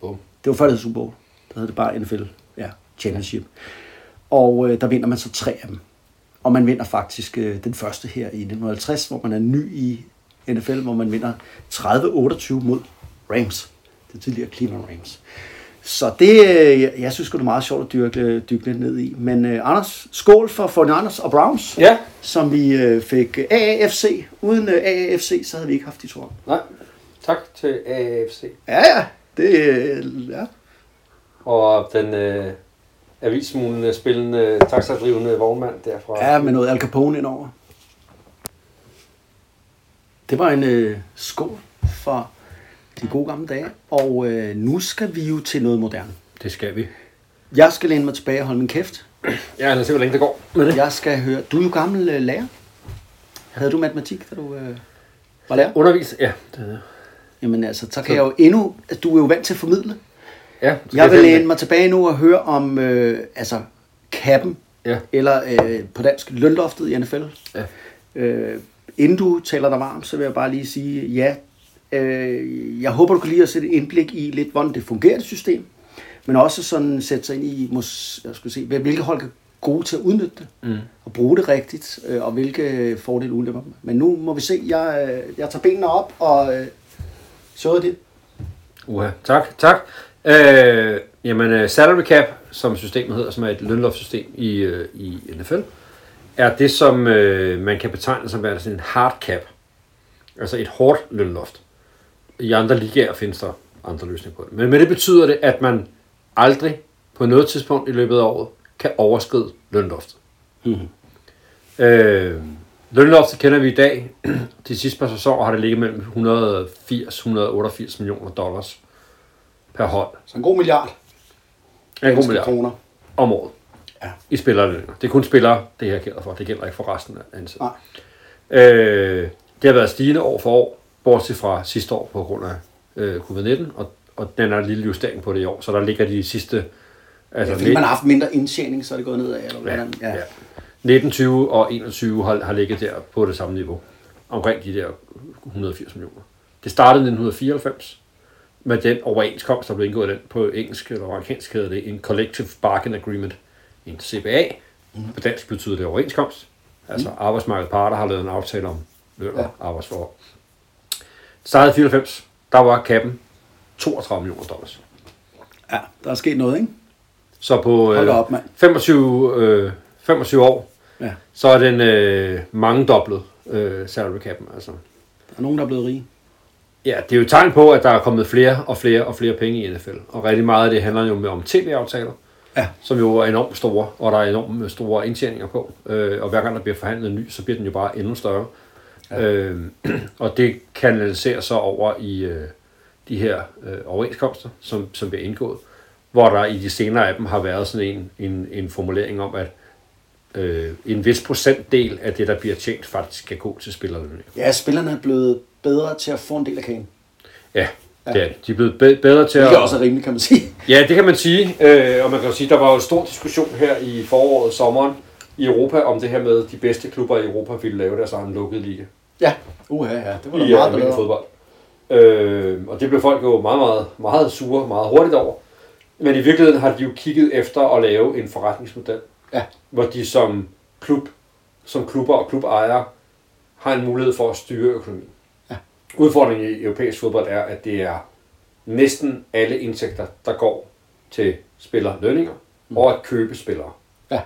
Bum. Det var før det hed Super Bowl. Der hed det bare NFL ja, Championship. Og øh, der vinder man så tre af dem. Og man vinder faktisk øh, den første her i 1950, hvor man er ny i NFL, hvor man vinder 30-28 mod Rams. Det tidligere Cleveland Rams. Så det, øh, jeg- synes det er meget sjovt at dyrke, dykke lidt ned i. Men øh, Anders, skål for 49ers og Browns, Ja. som vi øh, fik AAFC. Uden øh, AAFC, så havde vi ikke haft de to. Nej. Tak til AFC. Ja, ja. Det, øh, ja. Og den øh, avismulen spillende taxadrivende vognmand derfra. Ja, med noget Al Capone indover. Det var en øh, skål for de gode gamle dage. Og øh, nu skal vi jo til noget moderne. Det skal vi. Jeg skal læne mig tilbage og holde min kæft. Ja, lad os se, hvor længe det går med det. Jeg skal høre... Du er jo gammel øh, lærer. Havde du matematik, da du øh, var lærer? Undervis? Ja. Det er det. Jamen altså, så kan jeg jo endnu... Du er jo vant til at formidle. Ja, Jeg vil læne mig tilbage nu og høre om øh, altså kappen, Ja. eller øh, på dansk lønloftet i NFL. Ja. Øh, inden du taler dig varm, så vil jeg bare lige sige, ja, øh, jeg håber, du kan lide at sætte et indblik i lidt, hvordan det fungerer, det system, men også sådan sætte sig ind i, mås, jeg skulle se, hvilke hold er gode til at udnytte det, mm. og bruge det rigtigt, øh, og hvilke fordele ulemper. Men nu må vi se, jeg, øh, jeg tager benene op, og øh, så er det. Uha, tak, tak. Øh, jamen, øh, salary cap, som systemet hedder, som er et lønloftsystem i, øh, i NFL, er det, som øh, man kan betegne som sådan en hard cap. Altså et hårdt lønloft. I andre ligaer findes der andre løsninger på det. Men med det betyder det, at man aldrig på noget tidspunkt i løbet af året kan overskride lønloftet. Mm. Øh, lønloftet kender vi i dag. De sidste par sæsoner har det ligget mellem 180-188 millioner dollars per hold. Så en god milliard. En god milliard kroner. om året. Ja. I spillerlønninger. Det er kun spillere, det her gælder for. Det gælder ikke for resten af ansatte. Nej. Øh, det har været stigende år for år, bortset fra sidste år på grund af øh, covid-19, og, og den er en lille justering på det i år, så der ligger de sidste... Altså, Ja, fordi man har haft mindre indtjening, så er det gået nedad, eller Ja, hvordan? ja. 19, 20 og 21 har, har ligget der på det samme niveau. Omkring de der 180 millioner. Det startede i 1994 med den overenskomst, der blev indgået den på engelsk eller amerikansk hedder det en Collective Bargain Agreement, en CBA. Mm. På dansk betyder det overenskomst. Altså arbejdsmarkedets parter har lavet en aftale om løn og Ja. arbejdsforhold. Startede i 94. Der var kappen 32 millioner dollars. Ja, der er sket noget, ikke? Så på øh, op, mand. 25, øh, 25 år, Ja. så er den øh, mangedoblet øh, salary cap'en. Altså. Der er nogen, der er blevet rige. Ja, det er jo et tegn på, at der er kommet flere og flere og flere penge i NFL. Og rigtig meget af det handler jo om tv-aftaler, Ja. som jo er enormt store, og der er enormt store indtjeninger på. Øh, og hver gang der bliver forhandlet en ny, så bliver den jo bare endnu større. Ja. Øh, og det kanaliserer så over i øh, de her øh, overenskomster, som, som bliver indgået, hvor der i de senere af dem har været sådan en, en, en formulering om, at øh, en vis procentdel af det, der bliver tjent, faktisk skal gå til spillerne. Ja, spillerne er blevet bedre til at få en del af kagen. Ja, det er de. De er blevet be- bedre til Det at... er også er rimeligt, kan man sige. Ja, det kan man sige. Øh, og man kan sige, der var jo en stor diskussion her i foråret, sommeren, i Europa, om det her med, de bedste klubber i Europa ville lave deres egen lukkede liga Ja. Uha, ja. Det var da i meget almindelig bedre. fodbold. Øh, og det blev folk jo meget, meget, meget sure, meget hurtigt over. Men i virkeligheden har de jo kigget efter at lave en forretningsmodel, Ja. hvor de som klub, som klubber og klubejere, har en mulighed for at styre økonomien. Udfordringen i europæisk fodbold er, at det er næsten alle indtægter, der går til spillerlønninger mm. og at købe spillere. Ja.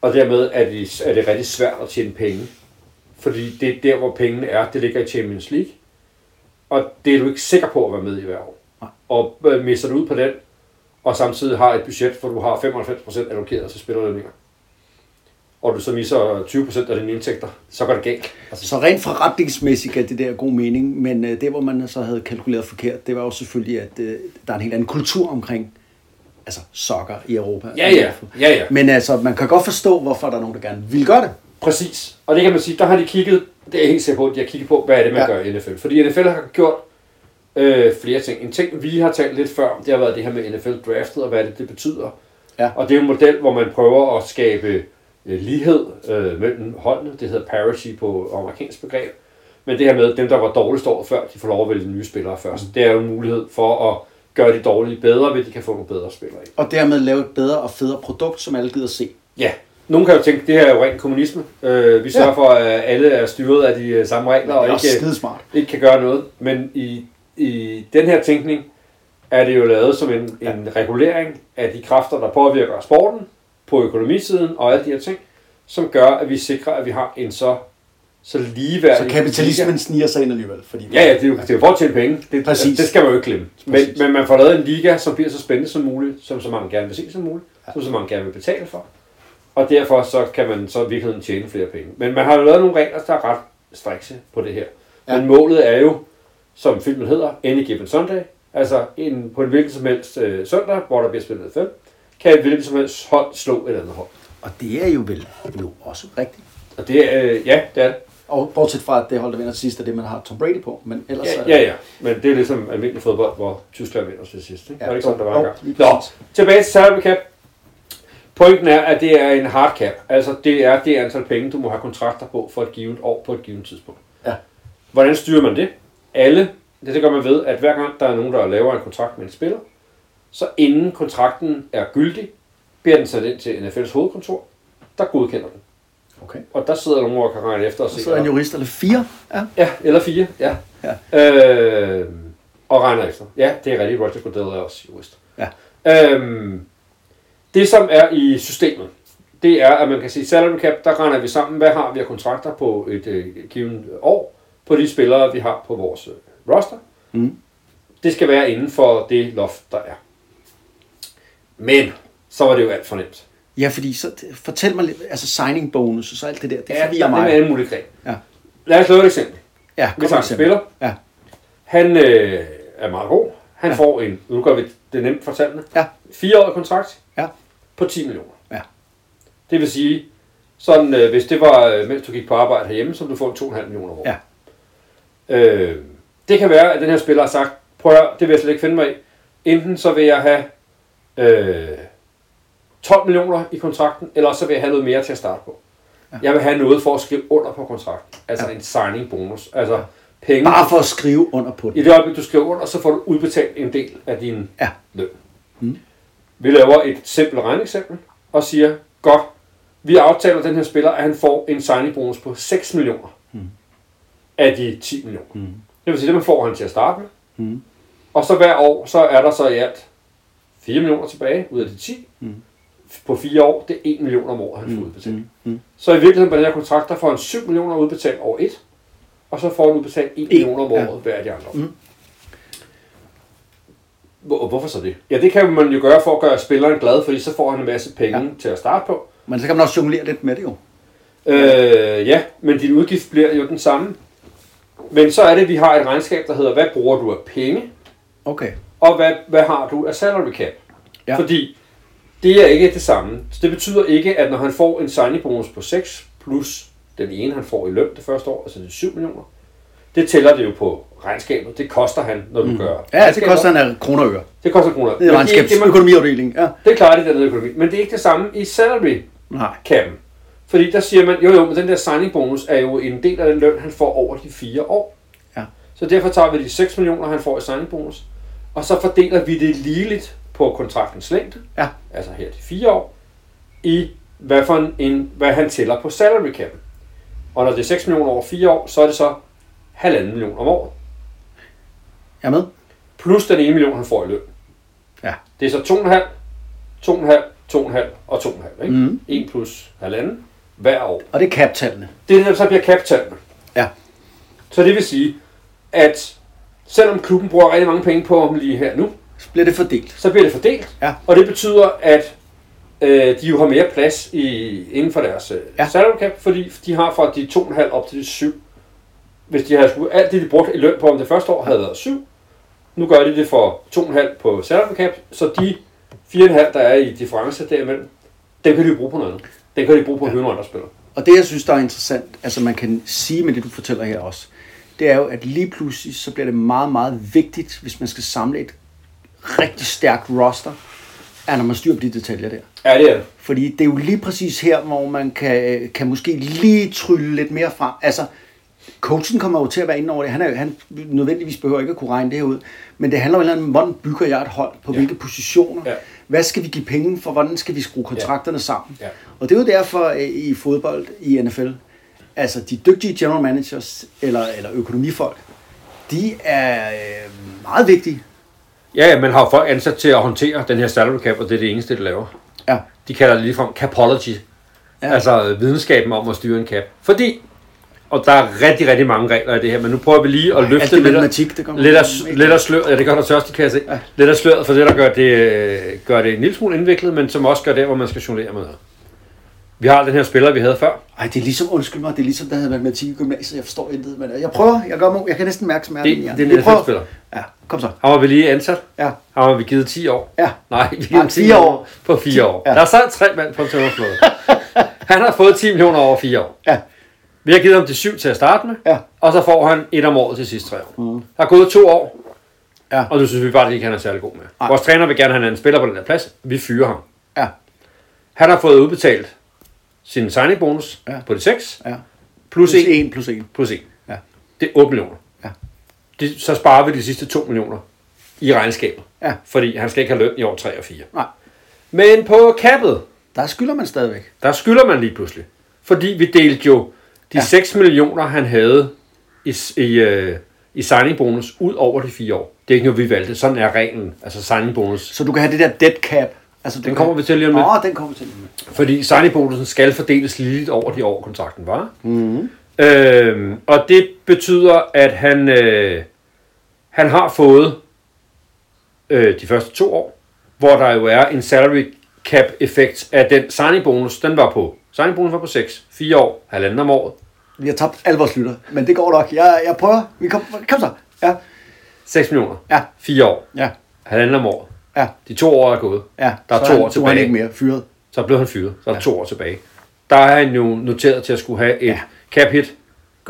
Og dermed er det, er det rigtig svært at tjene penge. Fordi det er der, hvor pengene er. Det ligger i Champions League. Og det er du ikke sikker på at være med i hver år. Nej. Og øh, mister du ud på den, og samtidig har et budget, hvor du har 95% allokeret til spillerlønninger, og du så misser 20% af dine indtægter, så går det galt. Altså, Så rent forretningsmæssigt gav det der god mening, men øh, det, hvor man så havde kalkuleret forkert, det var jo selvfølgelig, at øh, der er en helt anden kultur omkring altså soccer i Europa. Ja, ja. Ja, ja. Men altså, man kan godt forstå, hvorfor der er nogen, der gerne vil gøre det. Præcis. Og det kan man sige, der har de kigget, det er jeg helt sikker på, at de har kigget på, hvad er det, man Ja. gør i NFL. Fordi NFL har gjort øh, flere ting. En ting, vi har talt lidt før, det har været det her med NFL draftet, og hvad det, det betyder. Ja. Og det er jo en model, hvor man prøver at skabe øh, lighed øh, mellem holdene. Det hedder parity på amerikansk begreb. Men det her med, dem der var dårligst året før, de får lov at vælge nye spillere først. Det er jo en mulighed for at gøre de dårlige bedre, ved at de kan få nogle bedre spillere ind. Og dermed lave et bedre og federe produkt, som alle gider se. Ja, nogen kan jo tænke, det her er jo ren kommunisme. Øh, vi sørger Ja. for, at alle er styret af de øh, samme regler, og er ikke, skidesmart. ikke kan gøre noget. Men i, i den her tænkning er det jo lavet som en, en regulering af de kræfter, der påvirker sporten på økonomisiden og alle de her ting, som gør, at vi sikrer, at vi har en så, så ligeværdig... Så kapitalismen sniger sig ind alligevel. Fordi Ja, ja, det er jo, det er jo for at tjene penge. Det, Præcis. det skal man jo ikke glemme. Men, Præcis. men man får lavet en liga, som bliver så spændende som muligt, som så mange gerne vil se som muligt, som så mange gerne vil betale for. Og derfor så kan man så i virkeligheden tjene flere penge. Men man har jo lavet nogle regler, der er ret strikse på det her. Ja. Ja. Men målet er jo, som filmen hedder, Any Given Sunday. Altså en, på en hvilken som helst øh, søndag, hvor der bliver spillet fem, kan et hvilket som helst hold slå et andet hold. Og det er jo vel jo også rigtigt. Og det er, øh, ja, det er det. Og bortset fra, at det hold, der vinder til sidst, er det, man har Tom Brady på. Men ellers Ja, er ja, ja. Men det er ligesom almindelig fodbold, hvor Tyskland vinder til sidst. Ikke? Ja, var det ikke sådan, der var jo, engang? Nå, tilbage til salary cap. Pointen er, at det er en hard cap. Altså, det er det antal penge, du må have kontrakter på for et givet år på et givet tidspunkt. Ja. Hvordan styrer man det? Alle, det, det gør man ved, at hver gang der er nogen, der laver en kontrakt med en spiller, så inden kontrakten er gyldig, bliver den sat ind til NFL's hovedkontor, der godkender den. Okay. Og der sidder nogen, der kan regne efter og Så se, sidder en jurist eller fire. Ja. Ja, eller fire, ja. Ja. Øh, og regner efter. Ja, det er rigtigt. Roger Goodell er også jurist. Ja. Øhm, det, som er i systemet, det er, at man kan sige, salary cap, der regner vi sammen, hvad har vi af kontrakter på et øh, givet år, på de spillere, vi har på vores øh, roster. Mm. Det skal være inden for det loft, der er. Men, så var det jo alt for nemt. Ja, fordi så fortæl mig lidt, altså signing bonus og så alt det der, det Ja, forvirrer det er alle mulige greb. Ja. Lad os lave et eksempel. Ja, Vi tager en spiller. Ja. Han øh, er meget god. Han Ja. ja. får en, nu gør vi det nemt for tallene, Ja. fireårig kontrakt Ja. på 10 millioner. Ja. Det vil sige, sådan, øh, hvis det var, øh, mens du gik på arbejde herhjemme, så ville du få en 2,5 millioner om året. Ja. Øh, det kan være, at den her spiller har sagt, prøv at det vil jeg slet ikke finde mig i. Enten så vil jeg have øh, 12 millioner i kontrakten, eller så vil jeg have noget mere til at starte på. Ja. Jeg vil have noget for at skrive under på kontrakten. Altså Ja. en signing bonus. Altså penge. Bare for at skrive under på I det. det øjeblik, du skriver under, så får du udbetalt en del af din Ja. løn. Mm. Vi laver et simpelt regneeksempel og siger, godt, vi aftaler den her spiller, at han får en signing bonus på 6 millioner Mm. af de 10 millioner. Mm. Det vil sige, det man får han til at starte med. Mm. Og så hver år, så er der så i alt 4 millioner tilbage ud af de 10. Mm. På fire år, det er 1 million om året, han får Mm. udbetalt. Mm. Mm. Så i virkeligheden på den her kontrakt, der får han 7 millioner udbetalt over et, og så får han udbetalt 1 million om ja. året hver af de andre. Mm. Hvor, hvorfor så det? Ja, det kan man jo gøre for at gøre spilleren glad, fordi så får han en masse penge Ja. ja. til at starte på. Men så kan man også jonglere lidt med det jo. Øh, ja, men din udgift bliver jo den samme. Men så er det, at vi har et regnskab, der hedder, hvad bruger du af penge, Okay. Og hvad, hvad har du af salary cap? Ja. Fordi det er ikke det samme. Så det betyder ikke, at når han får en signing bonus på 6, plus den ene, han får i løn det første år, altså det er 7 millioner, det tæller det jo på regnskabet. Det koster han, når du mm. gør Ja, det koster en af kroner øre. Det koster kroner. Det er det, regnskabsøkonomiafdelingen. Ja. det klarer de dernede i økonomi. Men det er ikke det samme i salary Nej. capen. Fordi der siger man, jo jo, men den der signing bonus er jo en del af den løn, han får over de fire år. Ja. Så derfor tager vi de 6 millioner, han får i signing bonus, og så fordeler vi det ligeligt på kontraktens længde, Ja. altså her de fire år, i hvad, for en, en, hvad han tæller på salary capen. Og når det er 6 millioner over fire år, så er det så halvanden million om året. Jeg med. Plus den ene million, han får i løn. Ja. Det er så 2,5, 2,5, 2,5 og 2,5. Ikke? Mm. 1 plus halvanden hver år. Og det er kaptallene. Det er det, der så bliver kapitalen. Ja. Så det vil sige, at selvom klubben bruger rigtig mange penge på dem lige her nu, Så bliver det fordelt. så bliver det fordelt. Ja. Og det betyder, at øh, de jo har mere plads i, inden for deres øh, Ja. ja. salary cap, fordi de har fra de 2,5 op til de 7. Hvis de havde skulle, alt det, de brugte i løn på om det første år, havde været 7. Nu gør de det for 2,5 på salary cap, så de 4,5, der er i difference derimellem, dem kan de jo bruge på noget. Den kan de bruge på at hyre nogle andre spillere. Og det, jeg synes, der er interessant, altså man kan sige med det, du fortæller her også, det er jo, at lige pludselig, så bliver det meget, meget vigtigt, hvis man skal samle et rigtig stærkt roster, er når man styrer på de detaljer der. Ja, det er. Fordi det er jo lige præcis her, hvor man kan, kan måske lige trylle lidt mere frem. Altså, coachen kommer jo til at være inde over det. Han, er, jo- han nødvendigvis behøver ikke at kunne regne det her ud. Men det handler jo om, hvordan bygger jeg et hold? På Ja. hvilke positioner? Ja. Hvad skal vi give penge for? Hvordan skal vi skrue kontrakterne sammen? Ja. Og det er jo derfor øh, i fodbold i NFL, altså de dygtige general managers eller, eller økonomifolk, de er øh, meget vigtige. Ja, ja, man har folk ansat til at håndtere den her salary cap, og det er det eneste, det laver. Ja. De kalder det ligefrem capology. Ja. Ja. Altså videnskaben om at styre en cap. Fordi, og der er rigtig, rigtig mange regler i det her, men nu prøver vi lige at løfte det lidt, matematik, det lidt, af, lidt af sløret. Ja, det gør der tørste, kan jeg se. Ja. Lidt af sløret for det, der gør det, øh, gør det en lille smule indviklet, men som også gør det, hvor man skal jonglere med noget. Vi har den her spiller, vi havde før. Ej, det er ligesom, undskyld mig, det er ligesom, der havde matematik i gymnasiet. Jeg forstår intet, men jeg prøver. Jeg, gør, jeg kan næsten mærke smerten. Det, det er en. NFL-spiller. Ja, kom så. Han var vi lige ansat. Ja, Han var vi givet 10 år. ja. Nej, vi har givet 10 fire år. år. På 4 år. Ja. Der sad tre mand på en tømmerflåde. Han har fået 10 millioner over 4 år. Ja, Vi har givet ham de syv til at starte med, Ja. og så får han et om året til sidste tre år. Mm. Der er gået to år, Ja. og nu synes vi bare, at ikke, han er særlig god med. Nej. Vores træner vil gerne have en spiller på den der plads. Vi fyrer ham. ja, Han har fået udbetalt sin signing bonus Ja. på de 6, ja. plus Plus 1 en, plus en. plus 1. Ja. Det er 8 millioner. Ja. Det, så sparer vi de sidste 2 millioner i regnskabet. Ja. Fordi han skal ikke have løn i år 3 og 4. Nej, Men på kappet, der skylder man stadigvæk. der skylder man lige pludselig. Fordi vi delte jo de Ja. ja. 6 millioner, han havde i, i, øh, i signing bonus ud over de fire år. Det er ikke noget, vi valgte. Sådan er reglen. Altså signing bonus. Så du kan have det der dead cap. Altså, Den kommer vi til lige om lidt. Åh, den kommer vi til lige om lidt. Fordi signing skal fordeles ligeligt over de år, kontrakten var. Mhm. Mm. Øhm, og det betyder, at han, øh, han har fået øh, de første to år, hvor der jo er en salary cap effekt af den signing bonus. Den var på, signing bonus var på 6, 4 år, halvanden om året. Vi har tabt alle vores lytter, men det går nok. Jeg, jeg prøver. Vi kom, kom så. Ja, 6 millioner. Ja. 4 år. ja, Halvanden om året. Ja. De to år er gået. ja. Der er så to år Du har tilbage. ikke mere fyret. Så blev han fyret. Så er der to år tilbage. Der er han jo noteret til at skulle have et Ja. ja. cap hit,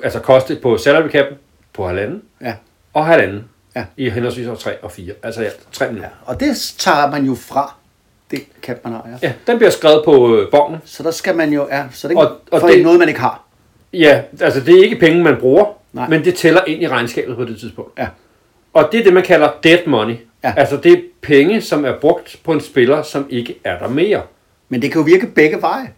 altså koste på salary cap på halvanden, Ja. og halvanden Ja. i henholdsvis år 3 og 4. Altså ja, 3 millioner. ja. Og det tager man jo fra det cap, man har. Ja. Ja, den bliver skrevet på øh, bongen. Så der skal man jo, ja, så det, Og- og for det- noget, man ikke har. Ja, altså det er ikke penge, man bruger. Nej. men det tæller ind i regnskabet på det tidspunkt. Ja. Og det er det, man kalder dead money. Ja. Altså det er penge, som er brugt på en spiller, som ikke er der mere. Men det kan jo virke begge veje.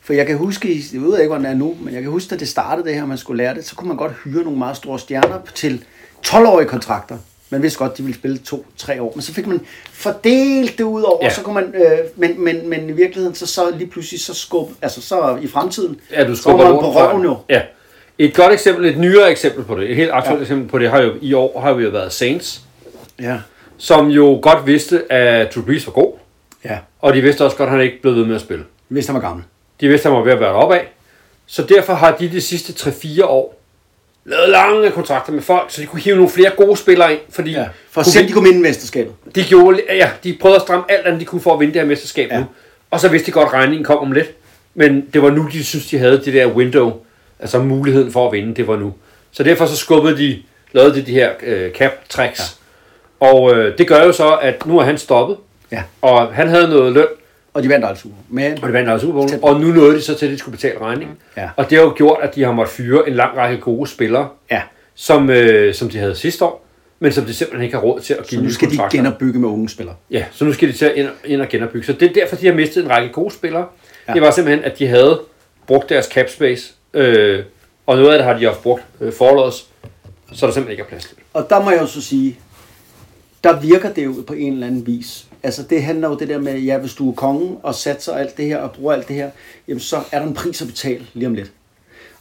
For jeg kan huske, i- jeg ved ikke, hvordan det er nu, men jeg kan huske, da det startede det her, man skulle lære det, så kunne man godt hyre nogle meget store stjerner til 12-årige kontrakter. Man vidste godt, de ville spille to-tre år, men så fik man fordelt det ud over, ja. Så kunne man, øh, men, men, men i virkeligheden, så, så lige pludselig, så skub, altså så i fremtiden, Ja, du så man på røven jo. Ja. Et godt eksempel, et nyere eksempel på det, et helt aktuelt ja. eksempel på det, har jo i år har vi jo været Saints, Ja. Som jo godt vidste, at Drew Brees var god, Ja, og de vidste også godt, at han ikke blev ved med at spille. hvis han var gammel. De vidste, at han var ved at være deroppe af. Så derfor har de de sidste 3-4 år lavet lange kontrakter med folk, så de kunne hive nogle flere gode spillere ind, fordi Ja. For at kunne se, om vi- de kunne vinde mesterskabet. de, gjorde, ja, de prøvede at stramme alt andet, de kunne for at vinde det her mesterskab Ja. nu. Og så vidste de godt, at regningen kom om lidt. Men det var nu, de synes, de havde det der window, altså muligheden for at vinde, det var nu. Så derfor så skubbede de, lavede de de her øh, cap tracks. Ja. Og øh, det gør jo så, at nu er han stoppet, Ja. og han havde noget løn, Og de vandt aldrig Super. Men og det vandt også Super og nu nåede de så til, at de skulle betale regningen. Ja. Og det har jo gjort, at de har måttet fyre en lang række gode spillere, ja, som, øh, som de havde sidste år, men som de simpelthen ikke har råd til at give så nu skal de genopbygge med unge spillere. Ja, så nu skal de til at ind, ind og genopbygge. Så det er derfor, de har mistet en række gode spillere. Ja. Ja. Det var simpelthen, at de havde brugt deres cap space, øh, og noget af det har de også brugt øh, forlods, så der simpelthen ikke er plads til. Og der må jeg jo så sige, der virker det jo på en eller anden vis. Altså det handler jo det der med, ja, hvis du er kongen og satser alt det her og bruger alt det her, jamen så er der en pris at betale lige om lidt.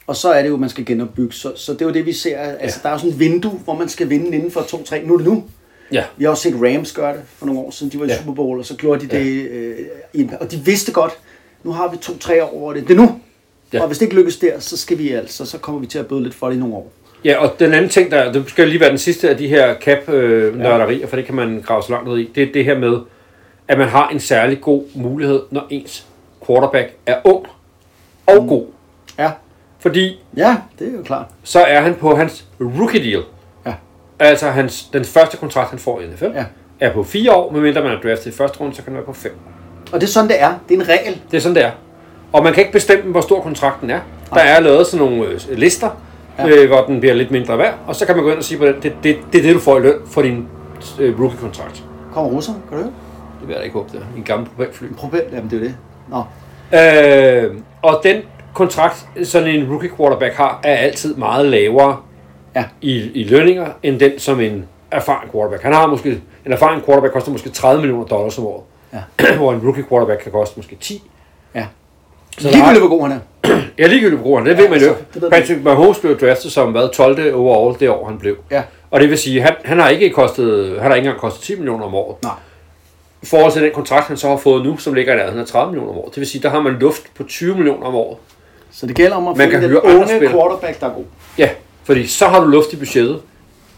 Og så er det jo, man skal genopbygge. Så, så det er jo det, vi ser. Altså, ja. der er jo sådan et vindue, hvor man skal vinde inden for 2-3. Nu er det nu. Ja. Vi har også set Rams gøre det for nogle år siden. De var i Ja. Super Bowl, og så gjorde de det. Øh, og de vidste godt, nu har vi to-tre år over det. Det er nu. Ja. Ja. Og hvis det ikke lykkes der, så skal vi altså, så kommer vi til at bøde lidt for det i nogle år. Ja, og den anden ting, der det skal lige være den sidste af de her cap-nørderier, ja. for det kan man grave så langt ned i, det er det her med, at man har en særlig god mulighed, når ens quarterback er ung og mm. god. Ja. Fordi Ja, det er jo klart. så er han på hans rookie deal. Ja. Altså hans, den første kontrakt, han får i NFL, Ja. er på fire år, medmindre man er draftet i første runde, så kan den være på fem. Og det er sådan, det er. Det er en regel. Det er sådan, det er. Og man kan ikke bestemme, hvor stor kontrakten er. Der er lavet sådan nogle øh, lister, ja. øh, hvor den bliver lidt mindre værd, og så kan man gå ind og sige på den, det, det, det er det, du får i løn for din øh, rookie-kontrakt. Kommer russer, kan du høre? Det vil jeg da ikke håbe, det er. En gammel propelfly. Problem, jamen det er jo det. Nå. Øh, og den kontrakt, sådan en rookie quarterback har, er altid meget lavere Ja. i, i lønninger, end den som en erfaren quarterback. Han har måske, en erfaren quarterback koster måske 30 millioner dollars om året, Ja. hvor en rookie quarterback kan koste måske 10. Ja. Så er- Ligegyldigt, hvor god han er. Ja, ligegyldigt på det ved man jo. altså, det ved. Patrick Mahomes blev draftet som hvad, 12. overall det år, han blev. Ja. Og det vil sige, han, han har ikke kostet, han har ikke engang kostet 10 millioner om året. Nej. I forhold til den kontrakt, han så har fået nu, som ligger i nærheden af 30 millioner om året. Det vil sige, der har man luft på 20 millioner om året. Så det gælder om at Man finde den unge spillere. quarterback, der er god. Ja, fordi så har du luft i budgettet,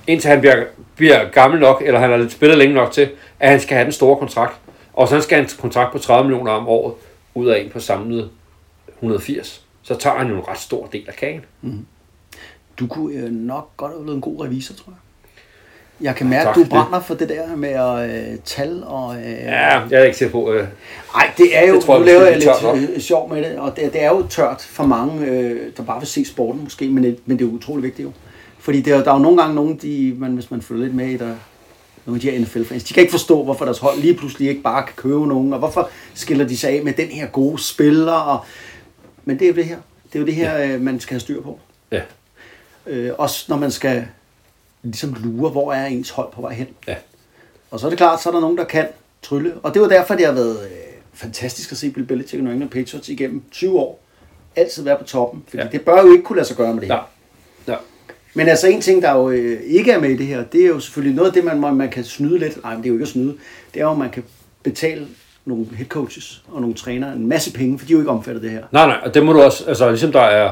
indtil han bliver, bliver gammel nok, eller han har lidt spillet længe nok til, at han skal have den store kontrakt. Og så skal han en kontrakt på 30 millioner om året, ud af en på samlet 180. Så tager han jo en ret stor del af kagen. Du kunne øh, nok godt have blevet en god revisor, tror jeg. Jeg kan mærke, at du for det. brænder for det der med at øh, tal og... Øh, Ja, jeg er ikke sikker på, øh, Ej, det er jo, Det tror nu laver jeg lidt øh, sjov med det, og det, det er jo tørt for mange, øh, der bare vil se sporten måske, men det, men det er jo utrolig vigtigt jo. Fordi det er, jo- der er jo nogle gange nogen, de, man, hvis man følger lidt med i, der, nogle af de her NFL-fans, de kan ikke forstå, hvorfor deres hold lige pludselig ikke bare kan købe nogen, og hvorfor skiller de sig af med den her gode spiller, og, men det er jo det her, det er jo det her, øh, man skal have styr på. ja, Øh, også når man skal ligesom lure, hvor er ens hold på vej hen. ja. Og så er det klart, så er der nogen, der kan trylle. Og det var derfor, det har været øh, fantastisk at se Bill Belichick og New England Patriots igennem 20 år. Altid være på toppen. Fordi Ja. ja. det bør jo ikke kunne lade sig gøre med det her. Ja. Ja. Men altså en ting, der jo øh, ikke er med i det her, det er jo selvfølgelig noget af det, man, man kan snyde lidt. Nej, men det er jo ikke at snyde. Det er jo, at man kan betale nogle head coaches og nogle trænere en masse penge, for de er jo ikke omfattet det her. Nej, nej, og det må du også, altså ligesom der er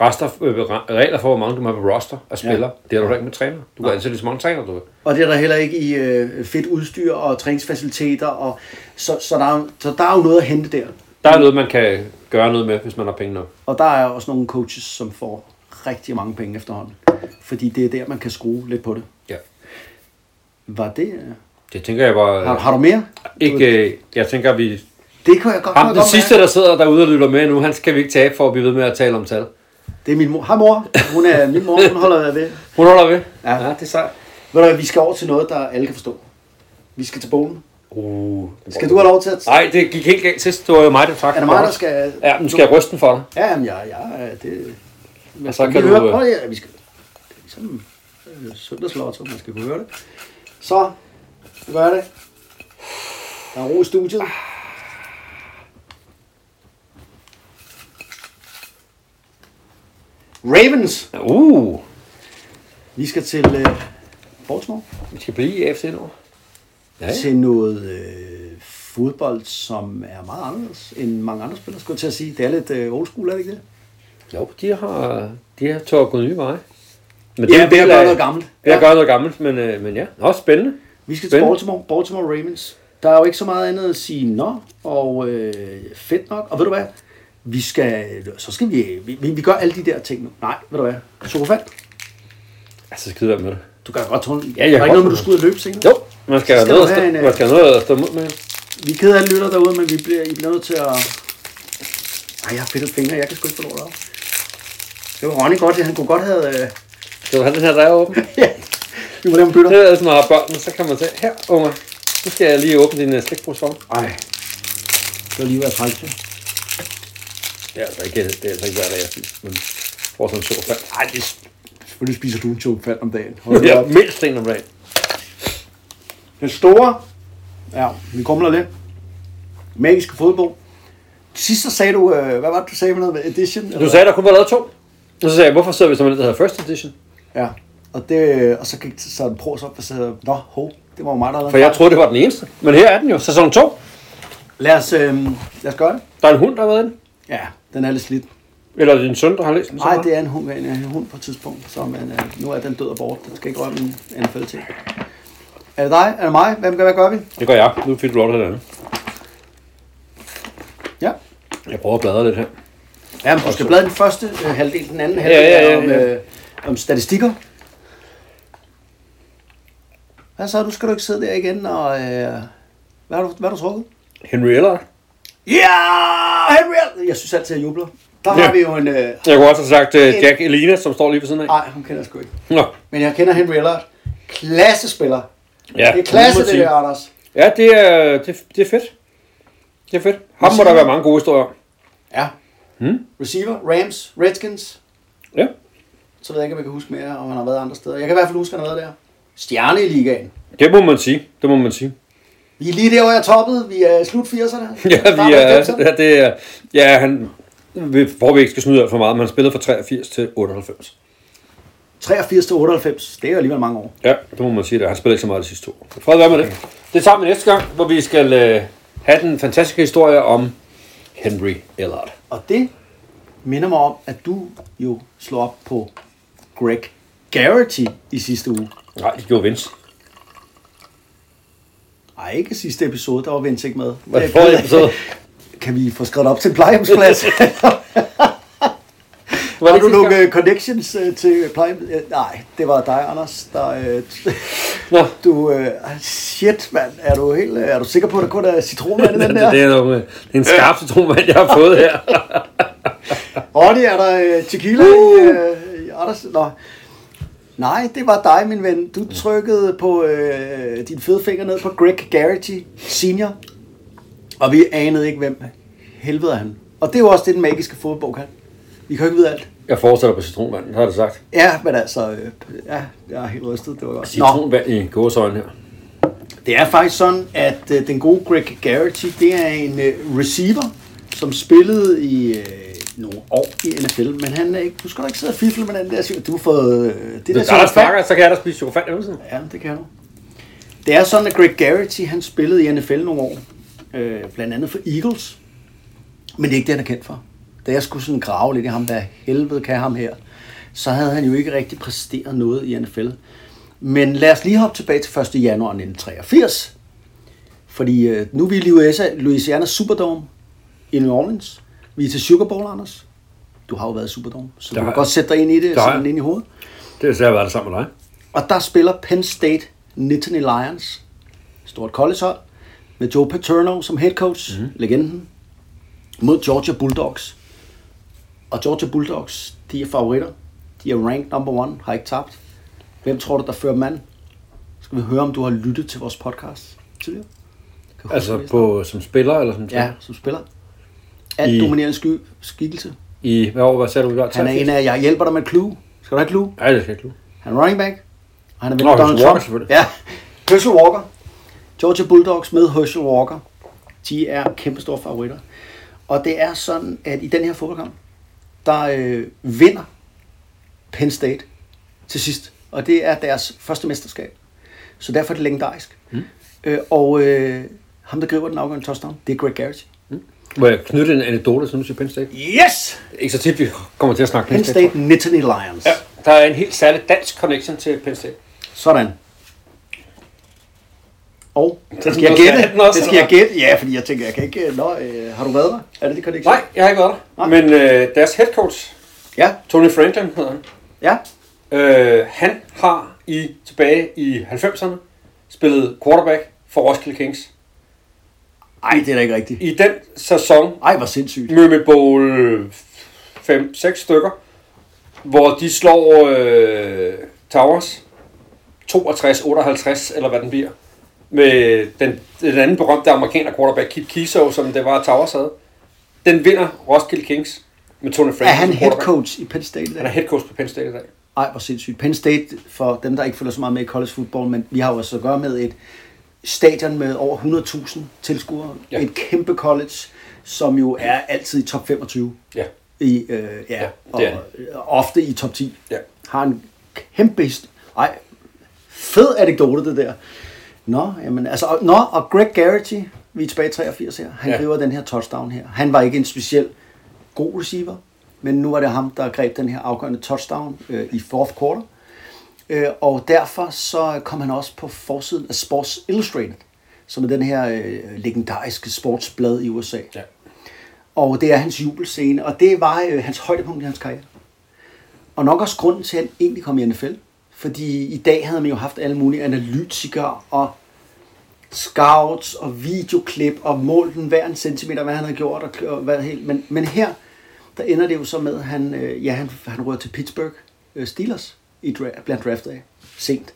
rester, øh, regler for, hvor mange du må have på roster af spillere. Ja. Det er du da ikke med træner. Du kan ansætte lige så mange træner, du vil. Og det er der heller ikke i øh, fedt udstyr og træningsfaciliteter. Og, så, så, der er, så der er jo noget at hente der. Der er noget, man kan gøre noget med, hvis man har penge nok. Og der er også nogle coaches, som får rigtig mange penge efterhånden. Fordi det er der, man kan skrue lidt på det. Ja. Var det... Det tænker jeg bare... Har, har du mere? ikke, øh, jeg tænker, vi... Det kunne jeg godt, Ham, den sidste, der sidder derude og lytter med nu, han skal vi ikke tabe for at blive ved med at tale om tal. Det er min mor. Hej mor. Hun er min mor. Hun holder ved. Hun holder ved. Ja. ja det er sejt. Ved du hvad, vi skal over til noget, der alle kan forstå. Vi skal til bogen. Uh. Skal du have lov til at... Nej, det gik helt galt sidst. Det var jo mig, der trak. Er det mig, der skal... Ja, nu skal jeg ryste den for dig. Ja, jamen, jeg, jeg, det... Og så Vi kan du... høre, øh, prøv, ja, vi skal, det er ligesom øh, søndagslotto, man skal kunne høre det. Så, så gør det. Der er ro i studiet. Ravens. Uh, Vi skal til øh, Baltimore. vi skal blive i AFC nu. Ja. Til noget øh, fodbold, som er meget anderledes end mange andre spillere, skulle jeg til at sige. Det er lidt øh, old school, er det ikke det? Jo, de har, de har tør gå nye veje. Men Ja, er at del gøre af- noget gammelt. Ved at Ja. gøre noget gammelt, men, øh, men ja, også spændende. Vi skal til. Baltimore, Baltimore Ravens. Der er jo ikke så meget andet at sige nå, og øh, fedt nok. Og ved du hvad? Vi skal, så skal vi, vi, vi, vi gør alle de der ting nu. Nej, ved du hvad? Sofand, Altså, skide være med det. du kan godt tåle. Ja, jeg der er ikke noget med, du skal ud og løbe senere. Jo, man skal, skal noget, stå, en, man skal have noget at stå mod med. Vi er kede af lytter derude, men vi bliver, I bliver nødt til at... Ej, jeg har fedtet fingre, jeg kan sgu ikke få lov at Det var Ronny godt, han kunne godt have... Øh... Skal du have den her der åben? ja, vi må lave en bytter. Det er altså, når jeg har børnene, så kan man sige, her, unger, nu skal jeg lige åbne din slikpose for. Ej, det var lige været træls. Det er altså ikke, det er altså ikke hver dag, jeg spiser, men får sådan en sjov fald. Ej, det, selvfølgelig spiser du en Sofand om dagen. Hold Ja, op. mindst en om dagen. Den store, ja, vi kommer lidt. Magiske fodbold. Sidst så sagde du, øh, hvad var det, du sagde med noget med edition? Du sagde, der kun var lavet to. Og så sagde jeg, hvorfor sidder vi så med det, der hedder First Edition? Ja, og, det, og så gik det så en pros op, og sagde nå, ho, det var jo mig, der havde For jeg troede, det var den eneste. Men her er den jo, sæson 2. Lad os, øh, lad os gøre det. Der er en hund, der har været den. Ja, den er lidt slidt. Eller er det din søn, der har læst den? Nej, det er en hund, en, en hund på et tidspunkt, så man, øh, nu er den død og bort. Den skal ikke røre min NFL ting. Er det dig? Er det mig? Hvem, hvad gør vi? det gør jeg. Nu fik du lov til det andet. Ja. Jeg prøver at bladre lidt her. Ja, men du skal bladre den første øh, halvdel, den anden halvdel ja, ja, om, ja. øh, om statistikker. Hvad så? Du skal du ikke sidde der igen og... Øh, hvad har du, hvad har du trukket? Henry Eller. Ja! Henry! Jeg synes altid, jeg jubler. Der har Ja. vi jo en... Øh, Jeg kunne også have sagt uh, Jack Elina, som står lige ved siden af. nej, hun kender jeg sgu ikke. Nå. Men jeg kender Henry Allard. Klassespiller. Ja, det er klasse, det der, Anders. Ja, det er, det, det er fedt. Det er fedt. Ham må der være mange gode historier om. Ja. Hmm? Receiver, Rams, Redskins. Ja. Så ved jeg ikke, om jeg kan huske mere, om han har været andre steder. Jeg kan i hvert fald huske, at han har været der. Stjerne i ligaen. Det må man sige. Det må man sige. Vi er lige der, hvor jeg toppede. Vi er slut 80'erne. Ja, vi er, 90'erne. ja, det er, ja, han, vi- hvor vi ikke skal snyde for meget, men han spillede fra 83 til 98. 83 til 98. Det er jo alligevel mange år. Ja, det må man sige. Det. Han spillede ikke så meget de sidste to. år. Fred være med det. Det tager vi næste gang, hvor vi skal øh, have den fantastiske historie om Henry Ellard. Og det minder mig om, at du jo slog op på Greg Garrity i sidste uge. Nej, det gjorde Vince. Nej, ikke sidste episode, der var Vince ikke med. Hvad for episode? Kan vi få skrevet op til en plejehjemsplads? Var Har du nogle øh, connections øh, til plejehjem? Øh, Nej, det var dig, Anders. Der, øh, Nå. du, øh, shit, mand. Er du, helt, øh, er du sikker på, at der kun er citronvand i den der? Det er, nogle, det er en skarp citronvand, jeg har fået her. Ronny, er der øh, tequila i, øh, i Anders? Nå. Nej, det var dig, min ven. Du trykkede på øh, din fede finger ned på Greg Garrity Senior. Og vi anede ikke, hvem helvede er han. Og det er jo også det, den magiske fodbold kan. Vi kan jo ikke vide alt. Jeg fortsætter på citronvand, har det sagt. Ja, men altså, øh, ja, jeg er helt rystet. Det var godt. Nå, Citronvand i gåsøjne her. det er faktisk sådan, at øh, den gode Greg Garrity, det er en øh, receiver, som spillede i øh, nogle år i NFL, men han er ikke, du skal da ikke sidde og fifle med den der, du har fået øh, det der der er der snakker, så kan jeg da spise chokofan. Ja, det kan du. Det er sådan, at Greg Garrity, han spillede i NFL nogle år, øh, blandt andet for Eagles, men det er ikke det, han er kendt for. Da jeg skulle sådan grave lidt i ham, hvad helvede kan ham her, så havde han jo ikke rigtig præsteret noget i NFL. Men lad os lige hoppe tilbage til 1. januar 1983, fordi øh, nu er vi i USA, Louisiana Superdome i New Orleans. Vi er til Sugar Bowl, Anders. Du har jo været Superdome, så Det du kan godt sætte dig ind i det, har sådan ind i hovedet. Det er jeg har været der sammen med dig. Og der spiller Penn State Nittany Lions, stort collegehold, med Joe Paterno som head coach, mm. legenden, mod Georgia Bulldogs. Og Georgia Bulldogs, de er favoritter. De er ranked number one, har ikke tabt. Hvem tror du, der fører an? Skal vi høre, om du har lyttet til vores podcast tidligere? Kan Altså på, som spiller, eller som Ja, som spiller. Alt I- dominerende sky, skikkelse. I, hvad år, hvad sagde du, var? Han er en af, jeg hjælper dig med clue. Skal du have clue? Nej, det skal ikke. Han er running back. Og han er Nå, ved Donald Herschel Walker Trump. Ja, Herschel Walker. Georgia Bulldogs med Herschel Walker. De er kæmpe store favoritter. Og det er sådan, at i den her fodboldkamp, der øh, vinder Penn State til sidst. Og det er deres første mesterskab. Så derfor er det legendarisk. Mm. Øh, og øh, ham, der griber den afgørende touchdown, det er Greg Garrity. Må jeg knytte en anekdote, som du siger Penn State? Yes! Ikke så tit, vi kommer til at snakke Penn State Nittany Lions. Ja, der er en helt særlig dansk connection til Penn State. Sådan. Og det skal jeg gætte. også, Det skal jeg gætte. Ja, fordi jeg tænker, jeg kan ikke... Nå, øh, har du været der? Er det det connection? Nej, jeg har ikke været der. Nej. Men øh, deres head coach, Ja, Tony Franklin hedder han, ja. øh, han har i tilbage i 90'erne spillet quarterback for Roskilde Kings. Ej, det er da ikke rigtigt. I den sæson Ej, hvor sindssygt. Mermaid Bowl 5-6 stykker, hvor de slår øh, Towers 62-58, eller hvad den bliver, med den, den anden berømte amerikaner quarterback, Kip Kiso, som det var Towers havde. Den vinder Roskilde Kings med Tony Franklin Er han head coach i Penn State i Han er head coach på Penn State i dag. Ej, hvor sindssygt. Penn State, for dem, der ikke følger så meget med i college football, men vi har jo også at gøre med et stadion med over 100.000 tilskuere. Ja. Et kæmpe college, som jo er altid i top 25. Ja. I, øh, ja, Ja, og, det er og ofte i top 10. Ja. Har en kæmpe Ej, fed anekdote det der. Nå, jamen, altså, og, nå, og Greg Garrity, vi er tilbage i 83 her, han Ja. griber den her touchdown her. Han var ikke en speciel god receiver, men nu var det ham, der greb den her afgørende touchdown øh, i fourth quarter. Øh, og derfor så kom han også på forsiden af Sports Illustrated, som er den her øh, legendariske sportsblad i USA. Ja. Og det er hans jubelscene, og det var øh, hans højdepunkt i hans karriere. Og nok også grunden til, at han egentlig kom i NFL. Fordi i dag havde man jo haft alle mulige analytikere og scouts og videoklip og målt den hver en centimeter, hvad han havde gjort. Og, og hvad helt. Men, men her, der ender det jo så med, at han, øh, ja, han, han rører til Pittsburgh øh, Steelers i dra- blandt draftet af sent.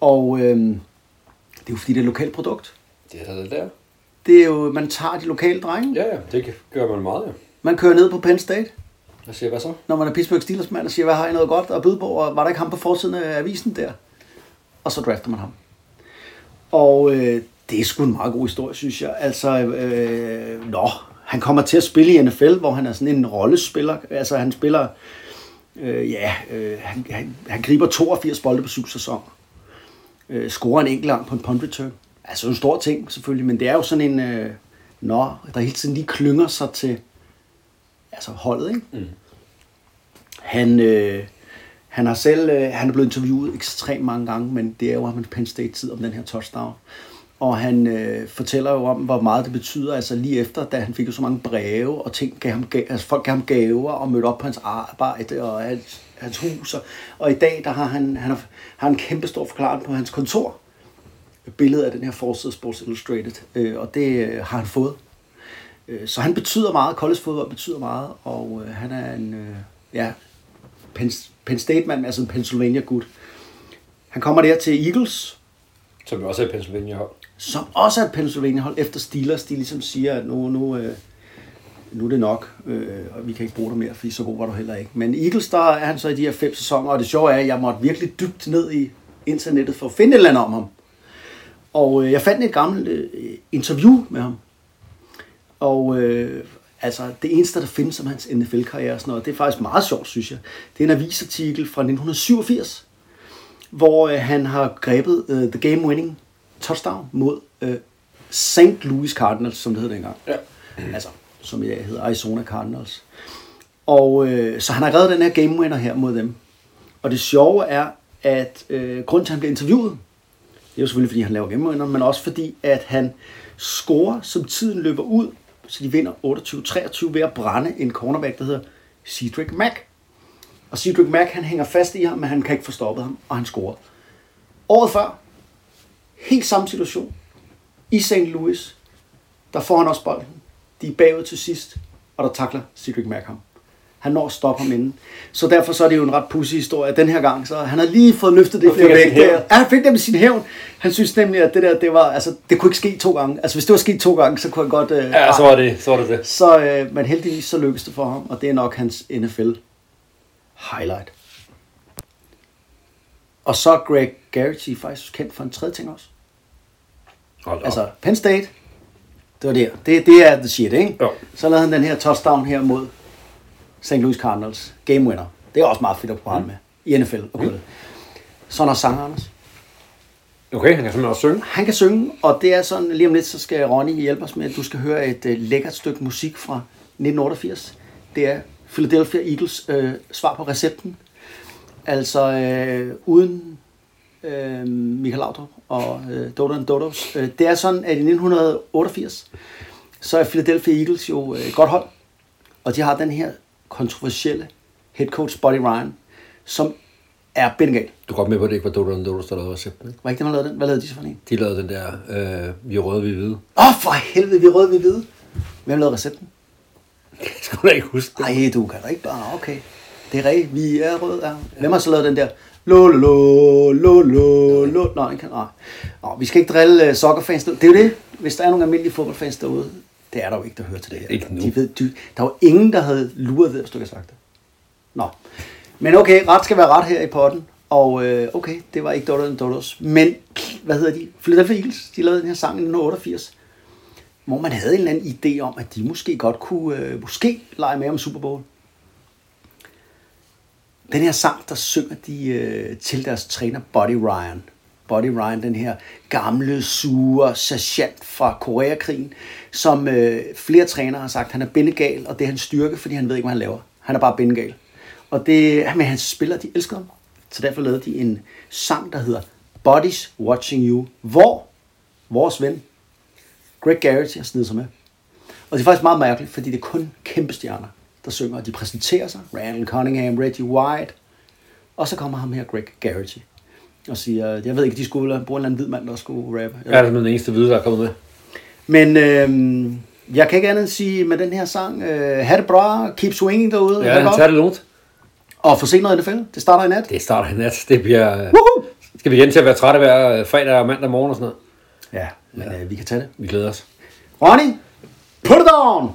Og øh, det er jo fordi, det er et lokalt produkt. Det er det der. Det er jo, man tager de lokale drenge. Ja, ja, det kan- gør man meget, ja. Man kører ned på Penn State, Jeg siger, hvad så? når man er Pittsburgh Steelers mand, og siger, hvad har I noget godt at byde på, og var der ikke ham på forsiden af avisen der? Og så drafter man ham. Og øh, det er sgu en meget god historie, synes jeg. Altså, øh, nå, han kommer til at spille i NFL, hvor han er sådan en rollespiller. Altså, han spiller, øh, ja, øh, han, han, han griber 82 bolde på syv sæsoner. Øh, scorer en enkelt gang på en punt return. Altså, en stor ting, selvfølgelig, men det er jo sådan en, øh, nå, der hele tiden lige klynger sig til, altså holdet, ikke? Mm. Han, øh, han har selv, øh, han er blevet interviewet ekstremt mange gange, men det er jo ham Penn State tid om den her touchdown. Og han øh, fortæller jo om, hvor meget det betyder, altså lige efter, da han fik jo så mange breve, og ting gav ham, altså folk gav ham gaver, og mødte op på hans arbejde, og hans, hans hus. Og, og i dag, der har han, han har, har en kæmpe stor forklaring på hans kontor. Et billede af den her forside Sports Illustrated, øh, og det øh, har han fået. Øh, Så han betyder meget, college fodbold betyder meget, og øh, han er en, øh, ja, Penn, Penn State-mand, altså en Pennsylvania-gut. Han kommer der til Eagles, Som jo også er et Pennsylvania-hold som også er et Pennsylvania-hold efter Steelers. De ligesom siger, at nu, nu, øh, nu er det nok, øh, og vi kan ikke bruge dig mere, fordi så god var du heller ikke. Men Eagles, der er han så i de her fem sæsoner, og det sjove er, at jeg måtte virkelig dybt ned i internettet for at finde et eller andet om ham. Og øh, jeg fandt et gammelt øh, interview med ham. Og øh, altså, det eneste, der findes om hans NFL-karriere og sådan noget, det er faktisk meget sjovt, synes jeg. Det er en avisartikel fra 1987, hvor øh, han har grebet øh, the game-winning touchdown mod øh, St. Louis Cardinals, som det hed dengang. Ja. Altså, som i dag hedder Arizona Cardinals. Og øh, så han har reddet den her game winner her mod dem. Og det sjove er, at øh, grunden til, at han bliver interviewet, det er jo selvfølgelig, fordi han laver game winner, men også fordi, at han scorer, som tiden løber ud, så de vinder 28-23 ved at brænde en cornerback, der hedder Cedric Mack. Og Cedric Mack, han hænger fast i ham, men han kan ikke få stoppet ham, og han scorer. Året før, helt samme situation, i St. Louis, der får han også bolden. De er bagud til sidst, og der takler Cedric Mack ham. Han når at stoppe ham inden. Så derfor så er det jo en ret pussy historie. Den her gang, så han har lige fået løftet det Og flere. Der. Ja, han fik det med sin hævn. Han synes nemlig, at det der, det var, altså, det kunne ikke ske to gange. Altså, hvis det var sket to gange, så kunne han godt... Øh, Ja, så var det så var det. det. så, øh, men heldigvis så lykkedes det for ham, og det er nok hans NFL highlight. Og så er Greg Garrity faktisk kendt for en tredje ting også. Hold Altså. Penn State, det var der. Det, det er the shit, ikke? Jo. Så lavede han den her touchdown her mod St. Louis Cardinals. Game winner. Det er også meget fedt at kunne med i NFL. Og mm. Sådan er sanger, Anders. Okay, han kan simpelthen også synge. Han kan synge, og det er sådan, lige om lidt, så skal Ronny hjælpe os med, at du skal høre et uh, lækkert stykke musik fra 1988. Det er Philadelphia Eagles øh, svar på recepten. Altså øh, uden øh, Michael Laudrup og øh, Dodo and Dodos. Øh, det er sådan, at i 1988, så er Philadelphia Eagles jo øh, et godt hold. Og de har den her kontroversielle head coach, Buddy Ryan, som er bindegal. Du er godt med på, at det ikke var Dodo and Dodos, der lavede recepten. Var ikke det, man lavede den? Hvad lavede de så for en? De lavede den der, øh, vi er røde, vi er hvide. Åh, oh, for helvede, vi er røde, vi er hvide. Hvem lavede recepten? Jeg skulle da ikke huske det. Nej, du kan da ikke bare, okay. Det er rigtigt, vi er røde. Ja. Hvem har så lavet den der? Lo, lo, lo, lo. Nå, kan, nej. Nå, vi skal ikke drille uh, soccerfans. Det er jo det, hvis der er nogle almindelige fodboldfans derude. Det er der jo ikke, der hører til det her. Ikke nu. De ved, de, der var ingen, der havde luret ved, hvis du har sagt det. Nå. Men okay, ret skal være ret her i potten. Og øh, okay, det var ikke Dodo and Dodos. Men, hvad hedder de? Philadelphia Eagles, de lavede den her sang i 1988. Hvor man havde en eller anden idé om, at de måske godt kunne øh, måske lege med om Super Bowl. Den her sang, der synger de øh, til deres træner Buddy Ryan. Buddy Ryan, den her gamle, sure sergeant fra Koreakrigen, som øh, flere trænere har sagt, han er bindegal, og det er hans styrke, fordi han ved ikke, hvad han laver. Han er bare bindegal. Og det, men hans spillere, de elsker ham. Så derfor lavede de en sang, der hedder Bodies Watching You, hvor vores ven, Greg Garrett, har snedet sig med. Og det er faktisk meget mærkeligt, fordi det er kun kæmpe stjerner, der synger, og de præsenterer sig. Randall Cunningham, Reggie White, og så kommer ham her, Greg Garrett, og siger, jeg ved ikke, de skulle bruge en eller anden hvid mand, der skulle rappe. Ja, det er den eneste hvide, der er kommet med. Men øh, jeg kan ikke andet end sige med den her sang, øh, have det bra, keep swinging derude. Ja, tag det lungt. Og få set noget NFL. Det starter i nat. Det starter i nat. Det bliver... Woohoo! Skal vi igen til at være trætte hver fredag og mandag morgen og sådan noget? Ja, men øh, vi kan tage det. Vi glæder os. Ronny, put it on!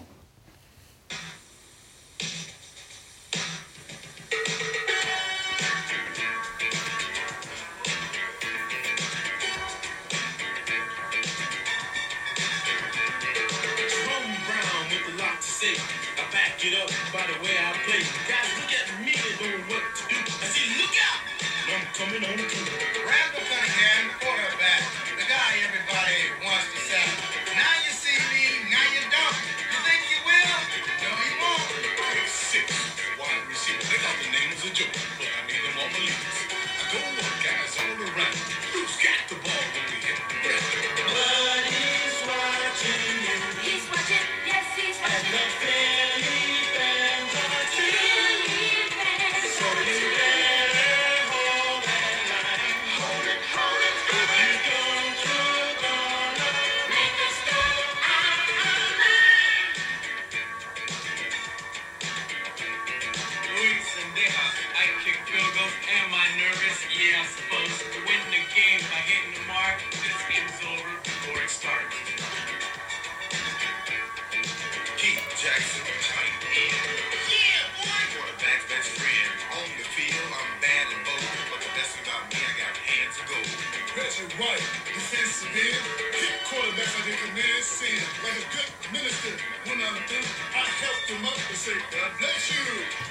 Reggie White, defensive end. Kick quarterbacks like they command sin. Like a good minister. When I'm through, I help them up and say, God bless you.